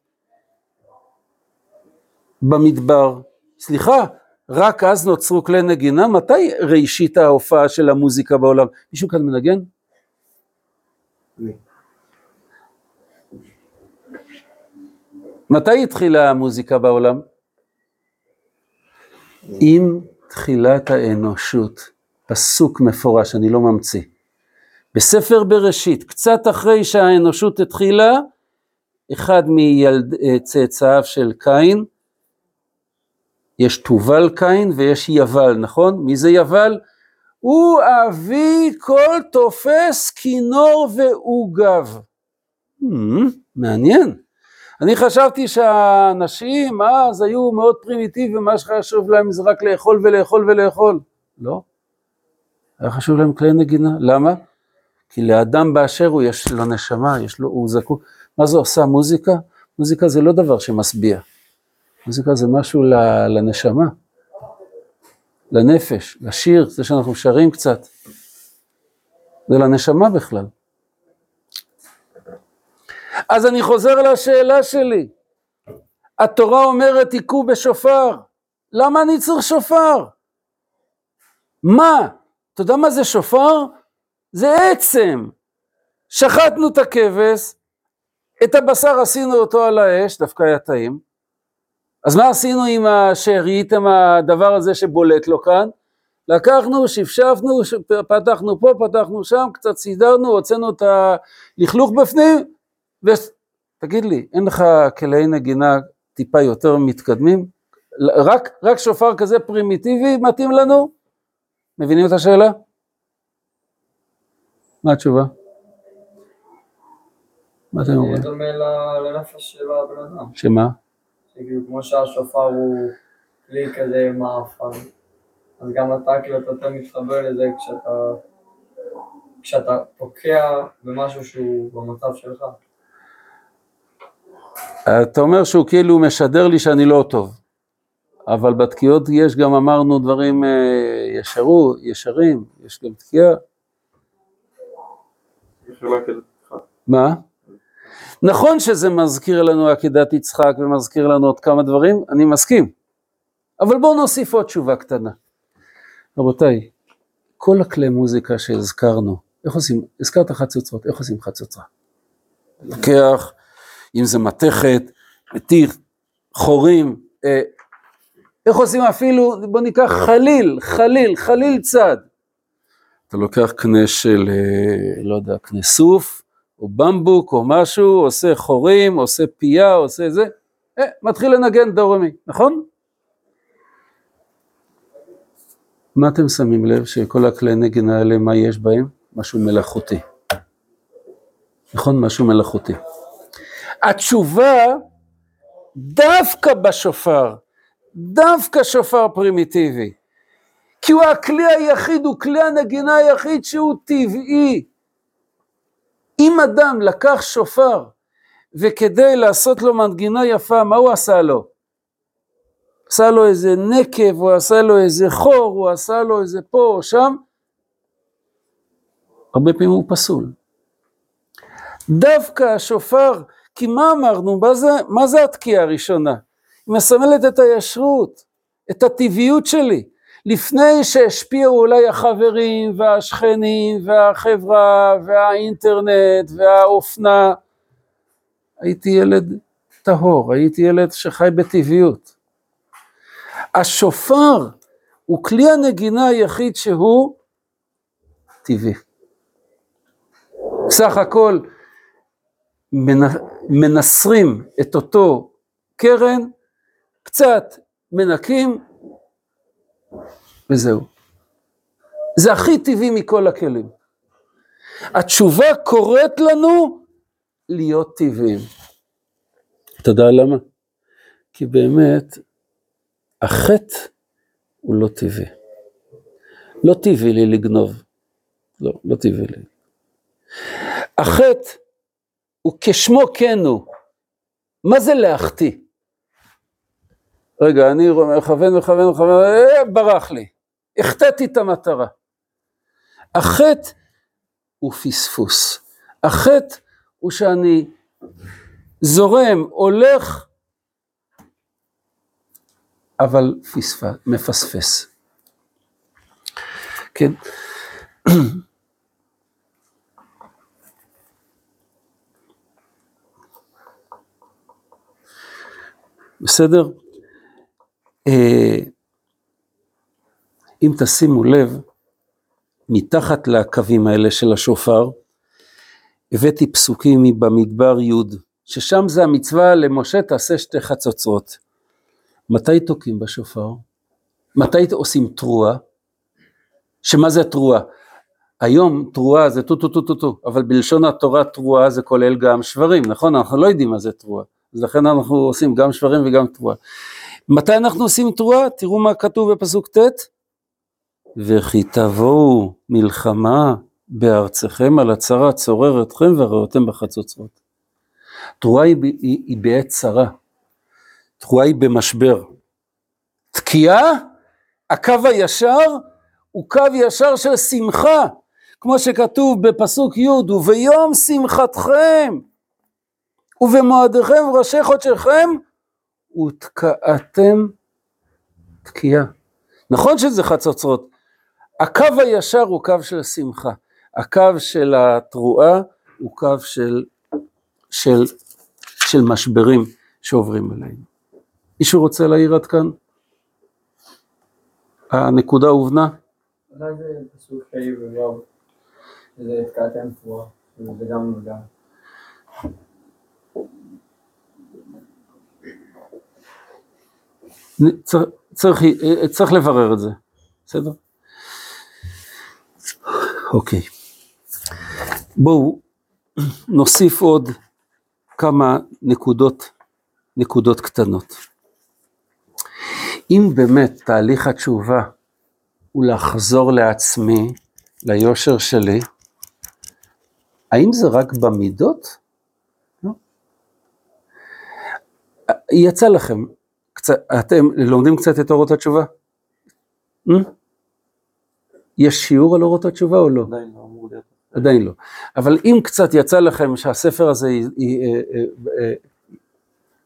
במדבר. סליחה, רק אז נוצרו כלי נגינה? מתי ראשית ההופעה של המוזיקה בעולם? מישהו כאן מנגן? מתי התחילה המוזיקה בעולם? עם תחילת האנושות, פסוק מפורש, אני לא ממציא. בספר בראשית, קצת אחרי שהאנושות התחילה, אחד מצאצאיו של קין, יש תובל קין ויש יבל, נכון? מי זה יבל? הוא אבי כל תופס כינור ועוגב. Hmm, מעניין. אני חשבתי שהאנשים אז היו מאוד פרימיטיביים, מה שחשוב להם זה רק לאכול ולאכול ולאכול. לא. היה חשוב להם כלי נגינה. למה? כי לאדם באשר הוא יש לו נשמה, יש לו, הוא זקוק. מה זה עושה מוזיקה? מוזיקה זה לא דבר שמשביע. מוזיקה זה משהו לנשמה, לנפש, לשיר, זה שאנחנו שרים קצת. זה לנשמה בכלל. אז אני חוזר לשאלה שלי. התורה אומרת היכו בשופר. למה אני צריך שופר? מה? אתה יודע מה זה שופר? זה עצם. שחטנו את הכבש, את הבשר עשינו אותו על האש, דווקא היה טעים. אז מה עשינו עם השארית, עם הדבר הזה שבולט לו כאן? לקחנו, שפשפנו, פתחנו פה, פתחנו שם, קצת סידרנו, הוצאנו את הלכלוך בפנים, ותגיד לי, אין לך כלי נגינה טיפה יותר מתקדמים? רק, רק שופר כזה פרימיטיבי מתאים לנו? מבינים את השאלה? מה התשובה? מה אתם זה אומרים? דומה ל- לנפש של הבן אדם. שמה? שכאילו כמו שהשופר הוא כלי כזה מעפן, אז גם אתה כאילו אתה יותר מתחבר לזה כשאתה כשאתה תוקע במשהו שהוא במצב שלך. אתה אומר שהוא כאילו משדר לי שאני לא טוב, אבל בתקיעות יש גם אמרנו דברים אה, ישרו, ישרים, יש גם תקיעה. יש כזה אחד. מה? נכון שזה מזכיר לנו עקדת יצחק ומזכיר לנו עוד כמה דברים, אני מסכים. אבל בואו נוסיף עוד תשובה קטנה. רבותיי, כל הכלי מוזיקה שהזכרנו, איך עושים, הזכרת חצוצרות, איך עושים חצוצרה? לוקח, אם זה מתכת, מתיך, חורים, אה, איך עושים אפילו, בוא ניקח חליל, חליל, חליל צד. אתה לוקח קנה של, אה, לא יודע, קנה סוף, או במבוק, או משהו, עושה חורים, עושה פייה, עושה זה, אה, מתחיל לנגן דו רמי, נכון? מה אתם שמים לב שכל הכלי נגינה האלה, מה יש בהם? משהו מלאכותי. נכון? משהו מלאכותי. התשובה, דווקא בשופר, דווקא שופר פרימיטיבי, כי הוא הכלי היחיד, הוא כלי הנגינה היחיד שהוא טבעי. אם אדם לקח שופר וכדי לעשות לו מנגינה יפה, מה הוא עשה לו? עשה לו איזה נקב, הוא עשה לו איזה חור, הוא עשה לו איזה פה או שם, הרבה פעמים הוא פסול. דווקא השופר, כי מה אמרנו, מה זה, מה זה התקיעה הראשונה? היא מסמלת את הישרות, את הטבעיות שלי. לפני שהשפיעו אולי החברים והשכנים והחברה והאינטרנט והאופנה, הייתי ילד טהור, הייתי ילד שחי בטבעיות. השופר הוא כלי הנגינה היחיד שהוא טבעי. סך הכל מנסרים את אותו קרן, קצת מנקים, וזהו. זה הכי טבעי מכל הכלים. התשובה קוראת לנו להיות טבעיים. אתה יודע למה? כי באמת, החטא הוא לא טבעי. לא טבעי לי לגנוב. לא, לא טבעי לי. החטא הוא כשמו כן הוא. מה זה להחטיא? רגע, אני מכוון, מכוון, מכוון, ברח לי. החטאתי את המטרה. החטא הוא פספוס. החטא הוא שאני זורם, הולך, אבל פספ... מפספס. כן. <coughs> בסדר? אם תשימו לב, מתחת לקווים האלה של השופר, הבאתי פסוקים במדבר י', ששם זה המצווה למשה תעשה שתי חצוצרות. מתי תוקעים בשופר? מתי עושים תרועה? שמה זה תרועה? היום תרועה זה טו טו טו טו טו, אבל בלשון התורה תרועה זה כולל גם שברים, נכון? אנחנו לא יודעים מה זה תרועה, אז לכן אנחנו עושים גם שברים וגם תרועה. מתי אנחנו עושים תרועה? תראו מה כתוב בפסוק ט' וכי תבואו מלחמה בארצכם על הצרה צורר אתכם וראותם בחצוצרות. תרועה היא, היא, היא בעת צרה, תרועה היא במשבר. תקיעה, הקו הישר, הוא קו ישר של שמחה, כמו שכתוב בפסוק י' וביום שמחתכם ובמועדיכם וראשי חודשיכם ותקעתם תקיעה. נכון שזה חצוצרות, הקו הישר הוא קו של שמחה, הקו של התרועה הוא קו של, של, של משברים שעוברים עלינו. מישהו רוצה להעיר עד כאן? הנקודה הובנה? אולי זה פסוק התקעתם זה גם צריך, צריך לברר את זה, בסדר? אוקיי. בואו נוסיף עוד כמה נקודות, נקודות קטנות. אם באמת תהליך התשובה הוא לחזור לעצמי, ליושר שלי, האם זה רק במידות? לא. יצא לכם, קצת, אתם לומדים קצת את אורות התשובה? Hmm? יש שיעור על אורות התשובה או לא? עדיין לא אמור להיות. עדיין לא. אבל אם קצת יצא לכם שהספר הזה אה, אה,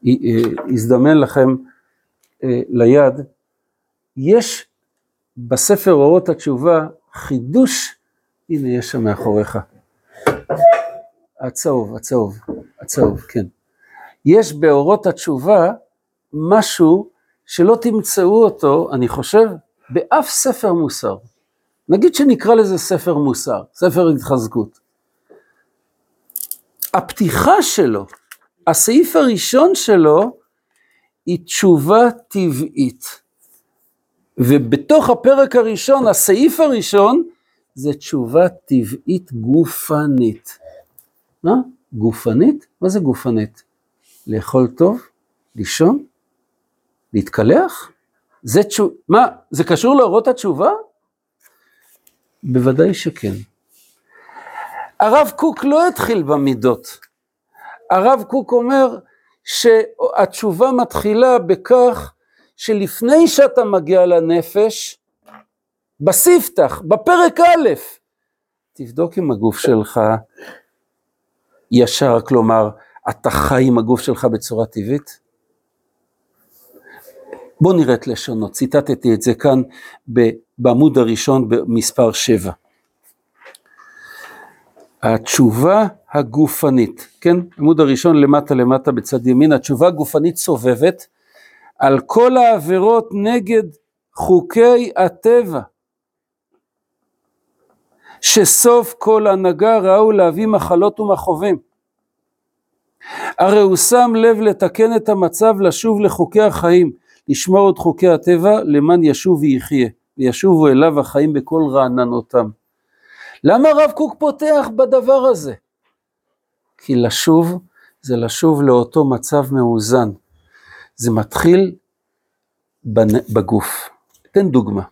אה, יזדמן לכם ליד, יש בספר אורות התשובה חידוש, הנה יש שם מאחוריך. הצהוב, הצהוב, הצהוב, כן. יש באורות התשובה משהו שלא תמצאו אותו, אני חושב, באף ספר מוסר. נגיד שנקרא לזה ספר מוסר, ספר התחזקות. הפתיחה שלו, הסעיף הראשון שלו, היא תשובה טבעית. ובתוך הפרק הראשון, הסעיף הראשון, זה תשובה טבעית גופנית. מה? גופנית? מה זה גופנית? לאכול טוב? לישון? להתקלח? זה תשוב... מה? זה קשור לאורות התשובה? בוודאי שכן. הרב קוק לא התחיל במידות. הרב קוק אומר שהתשובה מתחילה בכך שלפני שאתה מגיע לנפש, בספתח, בפרק א', תבדוק אם הגוף שלך ישר, כלומר, אתה חי עם הגוף שלך בצורה טבעית? בוא נראה את לשונו, ציטטתי את זה כאן בעמוד הראשון במספר 7. התשובה הגופנית, כן? עמוד הראשון למטה למטה בצד ימין, התשובה הגופנית סובבת על כל העבירות נגד חוקי הטבע, שסוף כל הנהגה ראו להביא מחלות ומכאובים. הרי הוא שם לב לתקן את המצב, לשוב לחוקי החיים, לשמור את חוקי הטבע, למען ישוב ויחיה, וישובו אליו החיים בכל רעננותם. למה הרב קוק פותח בדבר הזה? כי לשוב זה לשוב לאותו מצב מאוזן. זה מתחיל בגוף. אתן דוגמה.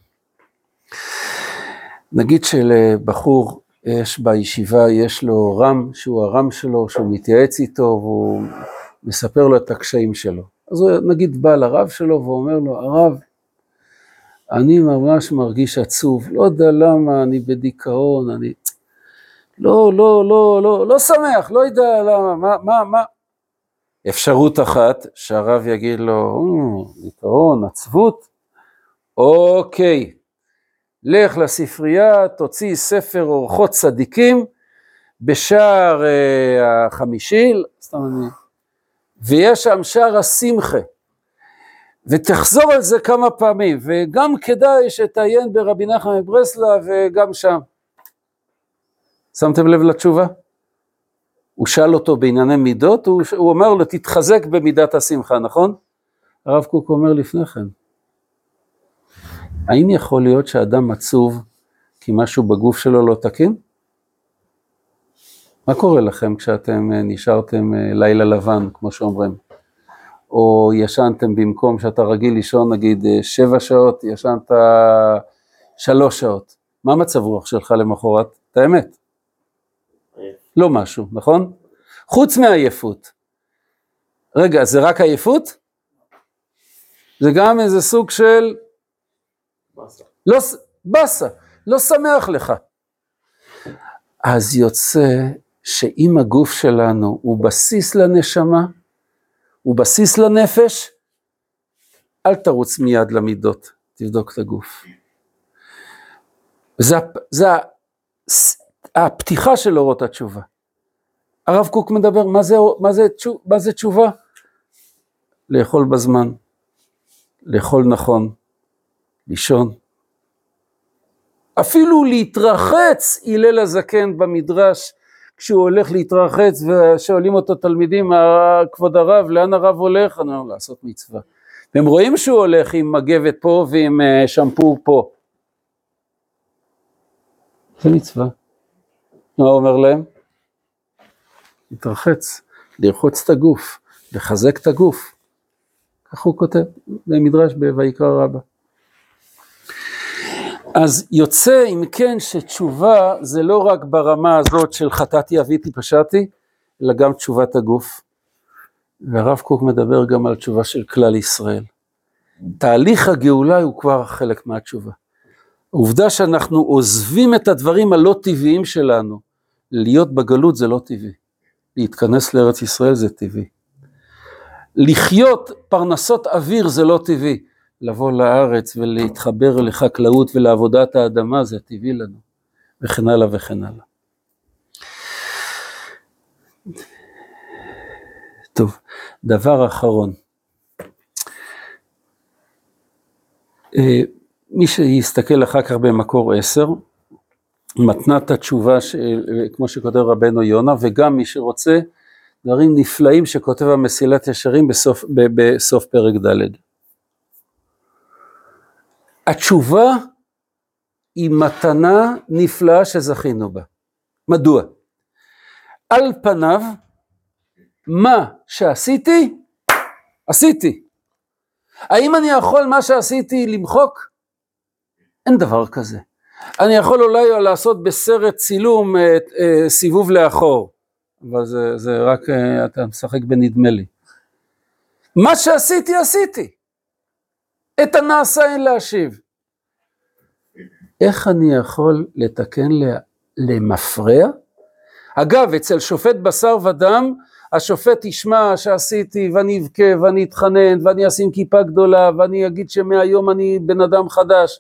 נגיד שלבחור יש בישיבה, יש לו רם, שהוא הרם שלו, שהוא מתייעץ איתו והוא מספר לו את הקשיים שלו. אז הוא נגיד בא לרב שלו ואומר לו, הרב, אני ממש מרגיש עצוב, לא יודע למה, אני בדיכאון, אני לא, לא, לא, לא, לא שמח, לא יודע למה, מה, מה, מה. אפשרות אחת, שהרב יגיד לו, "אה, דיכאון, עצבות, אוקיי, לך לספרייה, תוציא ספר אורחות צדיקים בשער אה, החמישי, סתם אני, ויש שם שער השמחה, ותחזור על זה כמה פעמים, וגם כדאי שתעיין ברבי נחמן מברסלב וגם שם. שמתם לב לתשובה? הוא שאל אותו בענייני מידות, הוא, הוא אומר לו, תתחזק במידת השמחה, נכון? הרב קוק אומר לפני כן, האם יכול להיות שאדם עצוב כי משהו בגוף שלו לא תקין? מה קורה לכם כשאתם אה, נשארתם אה, לילה לבן, כמו שאומרים? או ישנתם במקום שאתה רגיל לישון נגיד אה, שבע שעות, ישנת שלוש שעות. מה מצב רוח שלך למחרת? את האמת. לא משהו, נכון? חוץ מעייפות. רגע, זה רק עייפות? זה גם איזה סוג של באסה. לא, באסה, לא שמח לך. אז יוצא שאם הגוף שלנו הוא בסיס לנשמה, הוא בסיס לנפש, אל תרוץ מיד למידות, תבדוק את הגוף. זה, זה הפתיחה של אורות התשובה. הרב קוק מדבר, מה זה, מה זה, מה זה תשובה? לאכול בזמן, לאכול נכון, לישון, אפילו להתרחץ הלל הזקן במדרש, כשהוא הולך להתרחץ ושואלים אותו תלמידים, כבוד הרב, לאן הרב הולך? אני אומר, לעשות מצווה. והם רואים שהוא הולך עם מגבת פה ועם אה, שמפו פה. זה מצווה. מה הוא אומר להם? להתרחץ, לרחוץ את הגוף, לחזק את הגוף. כך הוא כותב במדרש בויקרא רבה. אז יוצא אם כן שתשובה זה לא רק ברמה הזאת של חטאתי אביתי פשעתי, אלא גם תשובת הגוף. והרב קוק מדבר גם על תשובה של כלל ישראל. תהליך הגאולה הוא כבר חלק מהתשובה. העובדה שאנחנו עוזבים את הדברים הלא טבעיים שלנו, להיות בגלות זה לא טבעי. להתכנס לארץ ישראל זה טבעי. לחיות פרנסות אוויר זה לא טבעי. לבוא לארץ ולהתחבר לחקלאות ולעבודת האדמה זה טבעי לנו, וכן הלאה וכן הלאה. טוב, דבר אחרון. אה, מי שיסתכל אחר כך במקור עשר, מתנת התשובה, ש... כמו שכותב רבנו יונה, וגם מי שרוצה, דברים נפלאים שכותב המסילת ישרים בסוף, בסוף פרק ד'. התשובה היא מתנה נפלאה שזכינו בה. מדוע? על פניו, מה שעשיתי, עשיתי. האם אני יכול מה שעשיתי למחוק? אין דבר כזה. אני יכול אולי לעשות בסרט צילום אה, אה, סיבוב לאחור, אבל זה, זה רק, אה, אתה משחק בנדמה לי. מה שעשיתי, עשיתי. את הנעשה אין להשיב. איך אני יכול לתקן למפרע? אגב, אצל שופט בשר ודם, השופט ישמע שעשיתי ואני אבכה ואני אתחנן ואני אשים כיפה גדולה ואני אגיד שמהיום אני בן אדם חדש.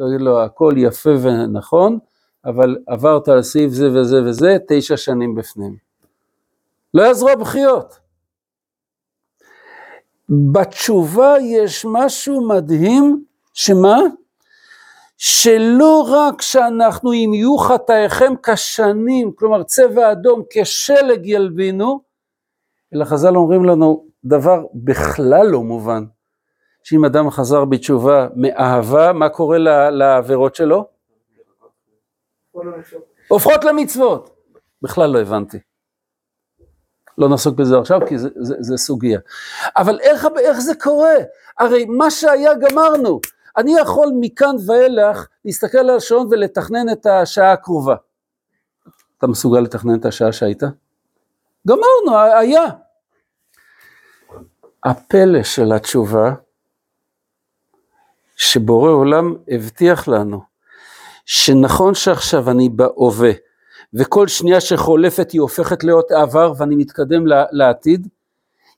יגיד לו, הכל יפה ונכון, אבל עברת על סעיף זה וזה וזה, תשע שנים בפנים. לא יעזרו הבכיות. בתשובה יש משהו מדהים, שמה? שלא רק שאנחנו אם יהיו חטאיכם כשנים, כלומר צבע אדום כשלג ילבינו, אלא חז"ל אומרים לנו דבר בכלל לא מובן, שאם אדם חזר בתשובה מאהבה, מה קורה לעבירות שלו? הופכות למצוות. בכלל לא הבנתי. לא נעסוק בזה עכשיו כי זה, זה, זה סוגיה. אבל איך, איך זה קורה? הרי מה שהיה גמרנו. אני יכול מכאן ואילך להסתכל על השעון ולתכנן את השעה הקרובה. אתה מסוגל לתכנן את השעה שהייתה? גמרנו, היה. הפלא של התשובה, שבורא עולם הבטיח לנו, שנכון שעכשיו אני בהווה, וכל שנייה שחולפת היא הופכת להיות עבר ואני מתקדם לעתיד,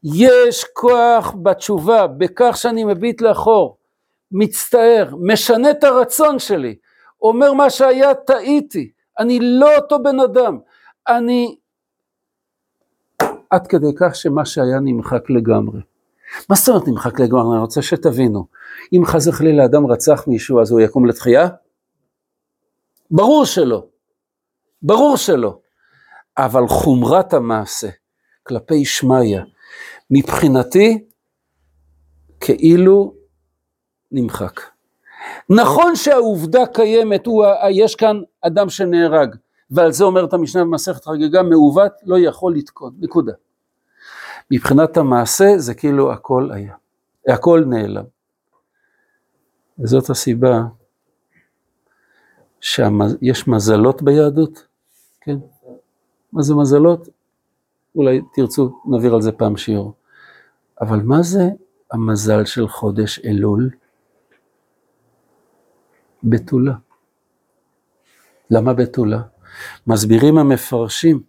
יש כוח בתשובה, בכך שאני מביט לאחור, מצטער, משנה את הרצון שלי, אומר מה שהיה טעיתי, אני לא אותו בן אדם, אני עד כדי כך שמה שהיה נמחק לגמרי. מה זאת אומרת נמחק לגמרי? אני רוצה שתבינו, אם חס וחלילה אדם רצח מישהו אז הוא יקום לתחייה? ברור שלא, ברור שלא, אבל חומרת המעשה כלפי שמיא, מבחינתי כאילו נמחק. נכון שהעובדה קיימת, הוא, יש כאן אדם שנהרג, ועל זה אומרת המשנה במסכת חגיגה, מעוות לא יכול לתקון, נקודה. מבחינת המעשה זה כאילו הכל היה, הכל נעלם. וזאת הסיבה שיש מזלות ביהדות, כן? מה זה מזלות? אולי תרצו, נעביר על זה פעם שיעור. אבל מה זה המזל של חודש אלול? בתולה. למה בתולה? מסבירים המפרשים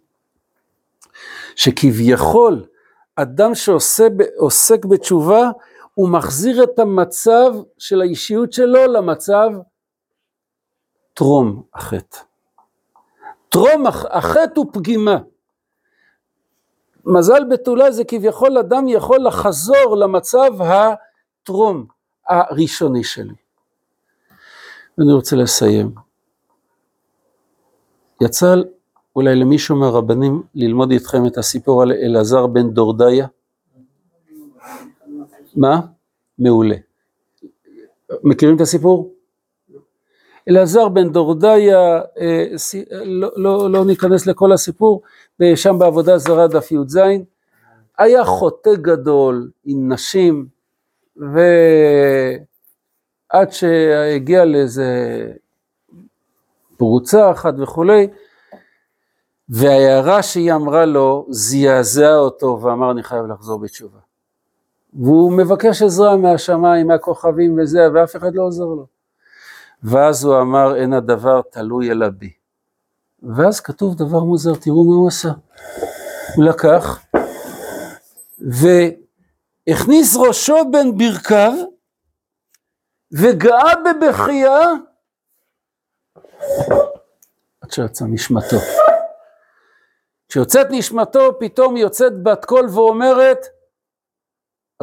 שכביכול אדם שעוסק בתשובה הוא מחזיר את המצב של האישיות שלו למצב טרום החטא. טרום החטא הוא פגימה. מזל בתולה זה כביכול אדם יכול לחזור למצב הטרום. הראשוני שלי. ואני רוצה לסיים. יצא אולי למישהו מהרבנים ללמוד איתכם את הסיפור על אלעזר בן דורדיה? מה? מעולה. מכירים את הסיפור? אלעזר בן דורדיה, אה, סי- לא, לא, לא ניכנס לכל הסיפור, שם בעבודה זרה דף י"ז, היה חוטא גדול עם נשים, ועד שהגיע לאיזה פרוצה אחת וכולי, וההערה שהיא אמרה לו זעזע אותו ואמר אני חייב לחזור בתשובה. והוא מבקש עזרה מהשמיים, מהכוכבים וזה, ואף אחד לא עוזר לו. ואז הוא אמר אין הדבר תלוי אלא בי. ואז כתוב דבר מוזר, תראו מה הוא עשה. הוא לקח והכניס ראשו בין ברכיו וגאה בבכייה עד שיצא נשמתו. כשיוצאת נשמתו פתאום יוצאת בת קול ואומרת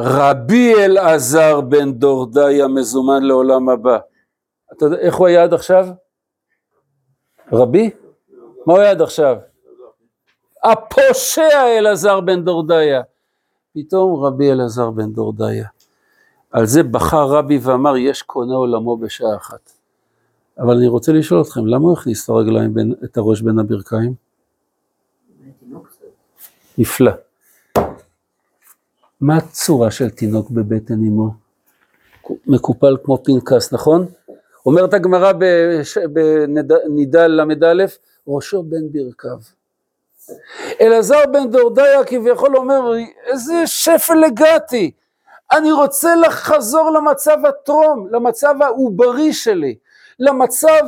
רבי אלעזר בן דורדיה מזומן לעולם הבא. אתה יודע איך הוא היה עד עכשיו? רבי? מה הוא היה עד עכשיו? הפושע אלעזר בן דורדיה. פתאום רבי אלעזר בן דורדיה. על זה בכה רבי ואמר יש קונה עולמו בשעה אחת. אבל אני רוצה לשאול אתכם, למה הוא הכניס את הרגליים, בין, את הראש בין הברכיים? נפלא. מה הצורה של תינוק בבטן אמו? מקופל כמו פנקס, נכון? אומרת הגמרא בנידה ל"א, ראשו בין ברכיו. אלעזר בן דורדיה כביכול אומר, איזה שפל הגעתי, אני רוצה לחזור למצב הטרום, למצב העוברי שלי, למצב,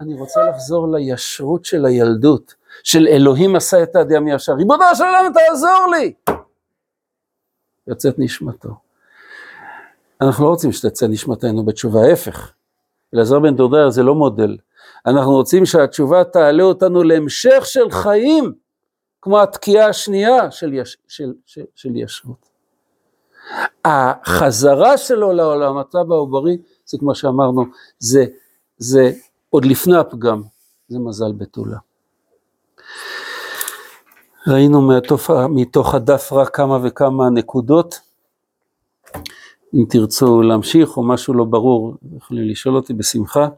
אני רוצה לחזור לישרות של הילדות, של אלוהים עשה את האדם ישר, ריבונו של עולם תעזור לי. יוצאת נשמתו. אנחנו לא רוצים שתצא נשמתנו בתשובה, ההפך. אלעזר בן דורדיה זה לא מודל. אנחנו רוצים שהתשובה תעלה אותנו להמשך של חיים, כמו התקיעה השנייה של, יש, של, של, של ישרות. החזרה שלו לעולם הטבע העוברי, זה כמו שאמרנו, זה, זה עוד לפני הפגם, זה מזל בתולה. ראינו מתוך, מתוך הדף רק כמה וכמה נקודות. אם תרצו להמשיך או משהו לא ברור, יכולים לשאול אותי בשמחה.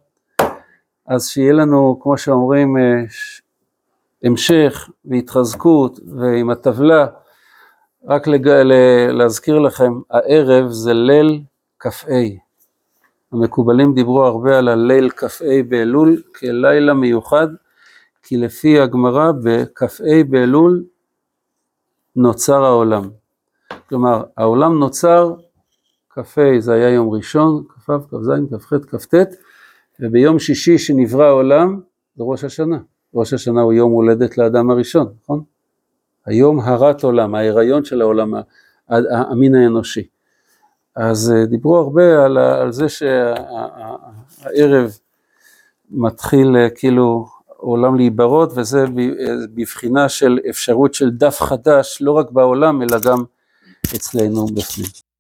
אז שיהיה לנו, כמו שאומרים, המשך והתחזקות ועם הטבלה, רק לג... להזכיר לכם, הערב זה ליל כ"ה. המקובלים דיברו הרבה על הליל כ"ה באלול כלילה מיוחד, כי לפי הגמרא בכ"ה באלול נוצר העולם. כלומר, העולם נוצר, כ"ה זה היה יום ראשון, כ"ו, כ"ז, כ"ח, כ"ט, וביום שישי שנברא העולם זה ראש השנה. ראש השנה הוא יום הולדת לאדם הראשון, נכון? היום הרת עולם, ההיריון של העולם, המין האנושי. אז דיברו הרבה על, על זה שהערב מתחיל כאילו עולם להיברות, וזה בבחינה של אפשרות של דף חדש, לא רק בעולם, אלא גם אצלנו בפנים.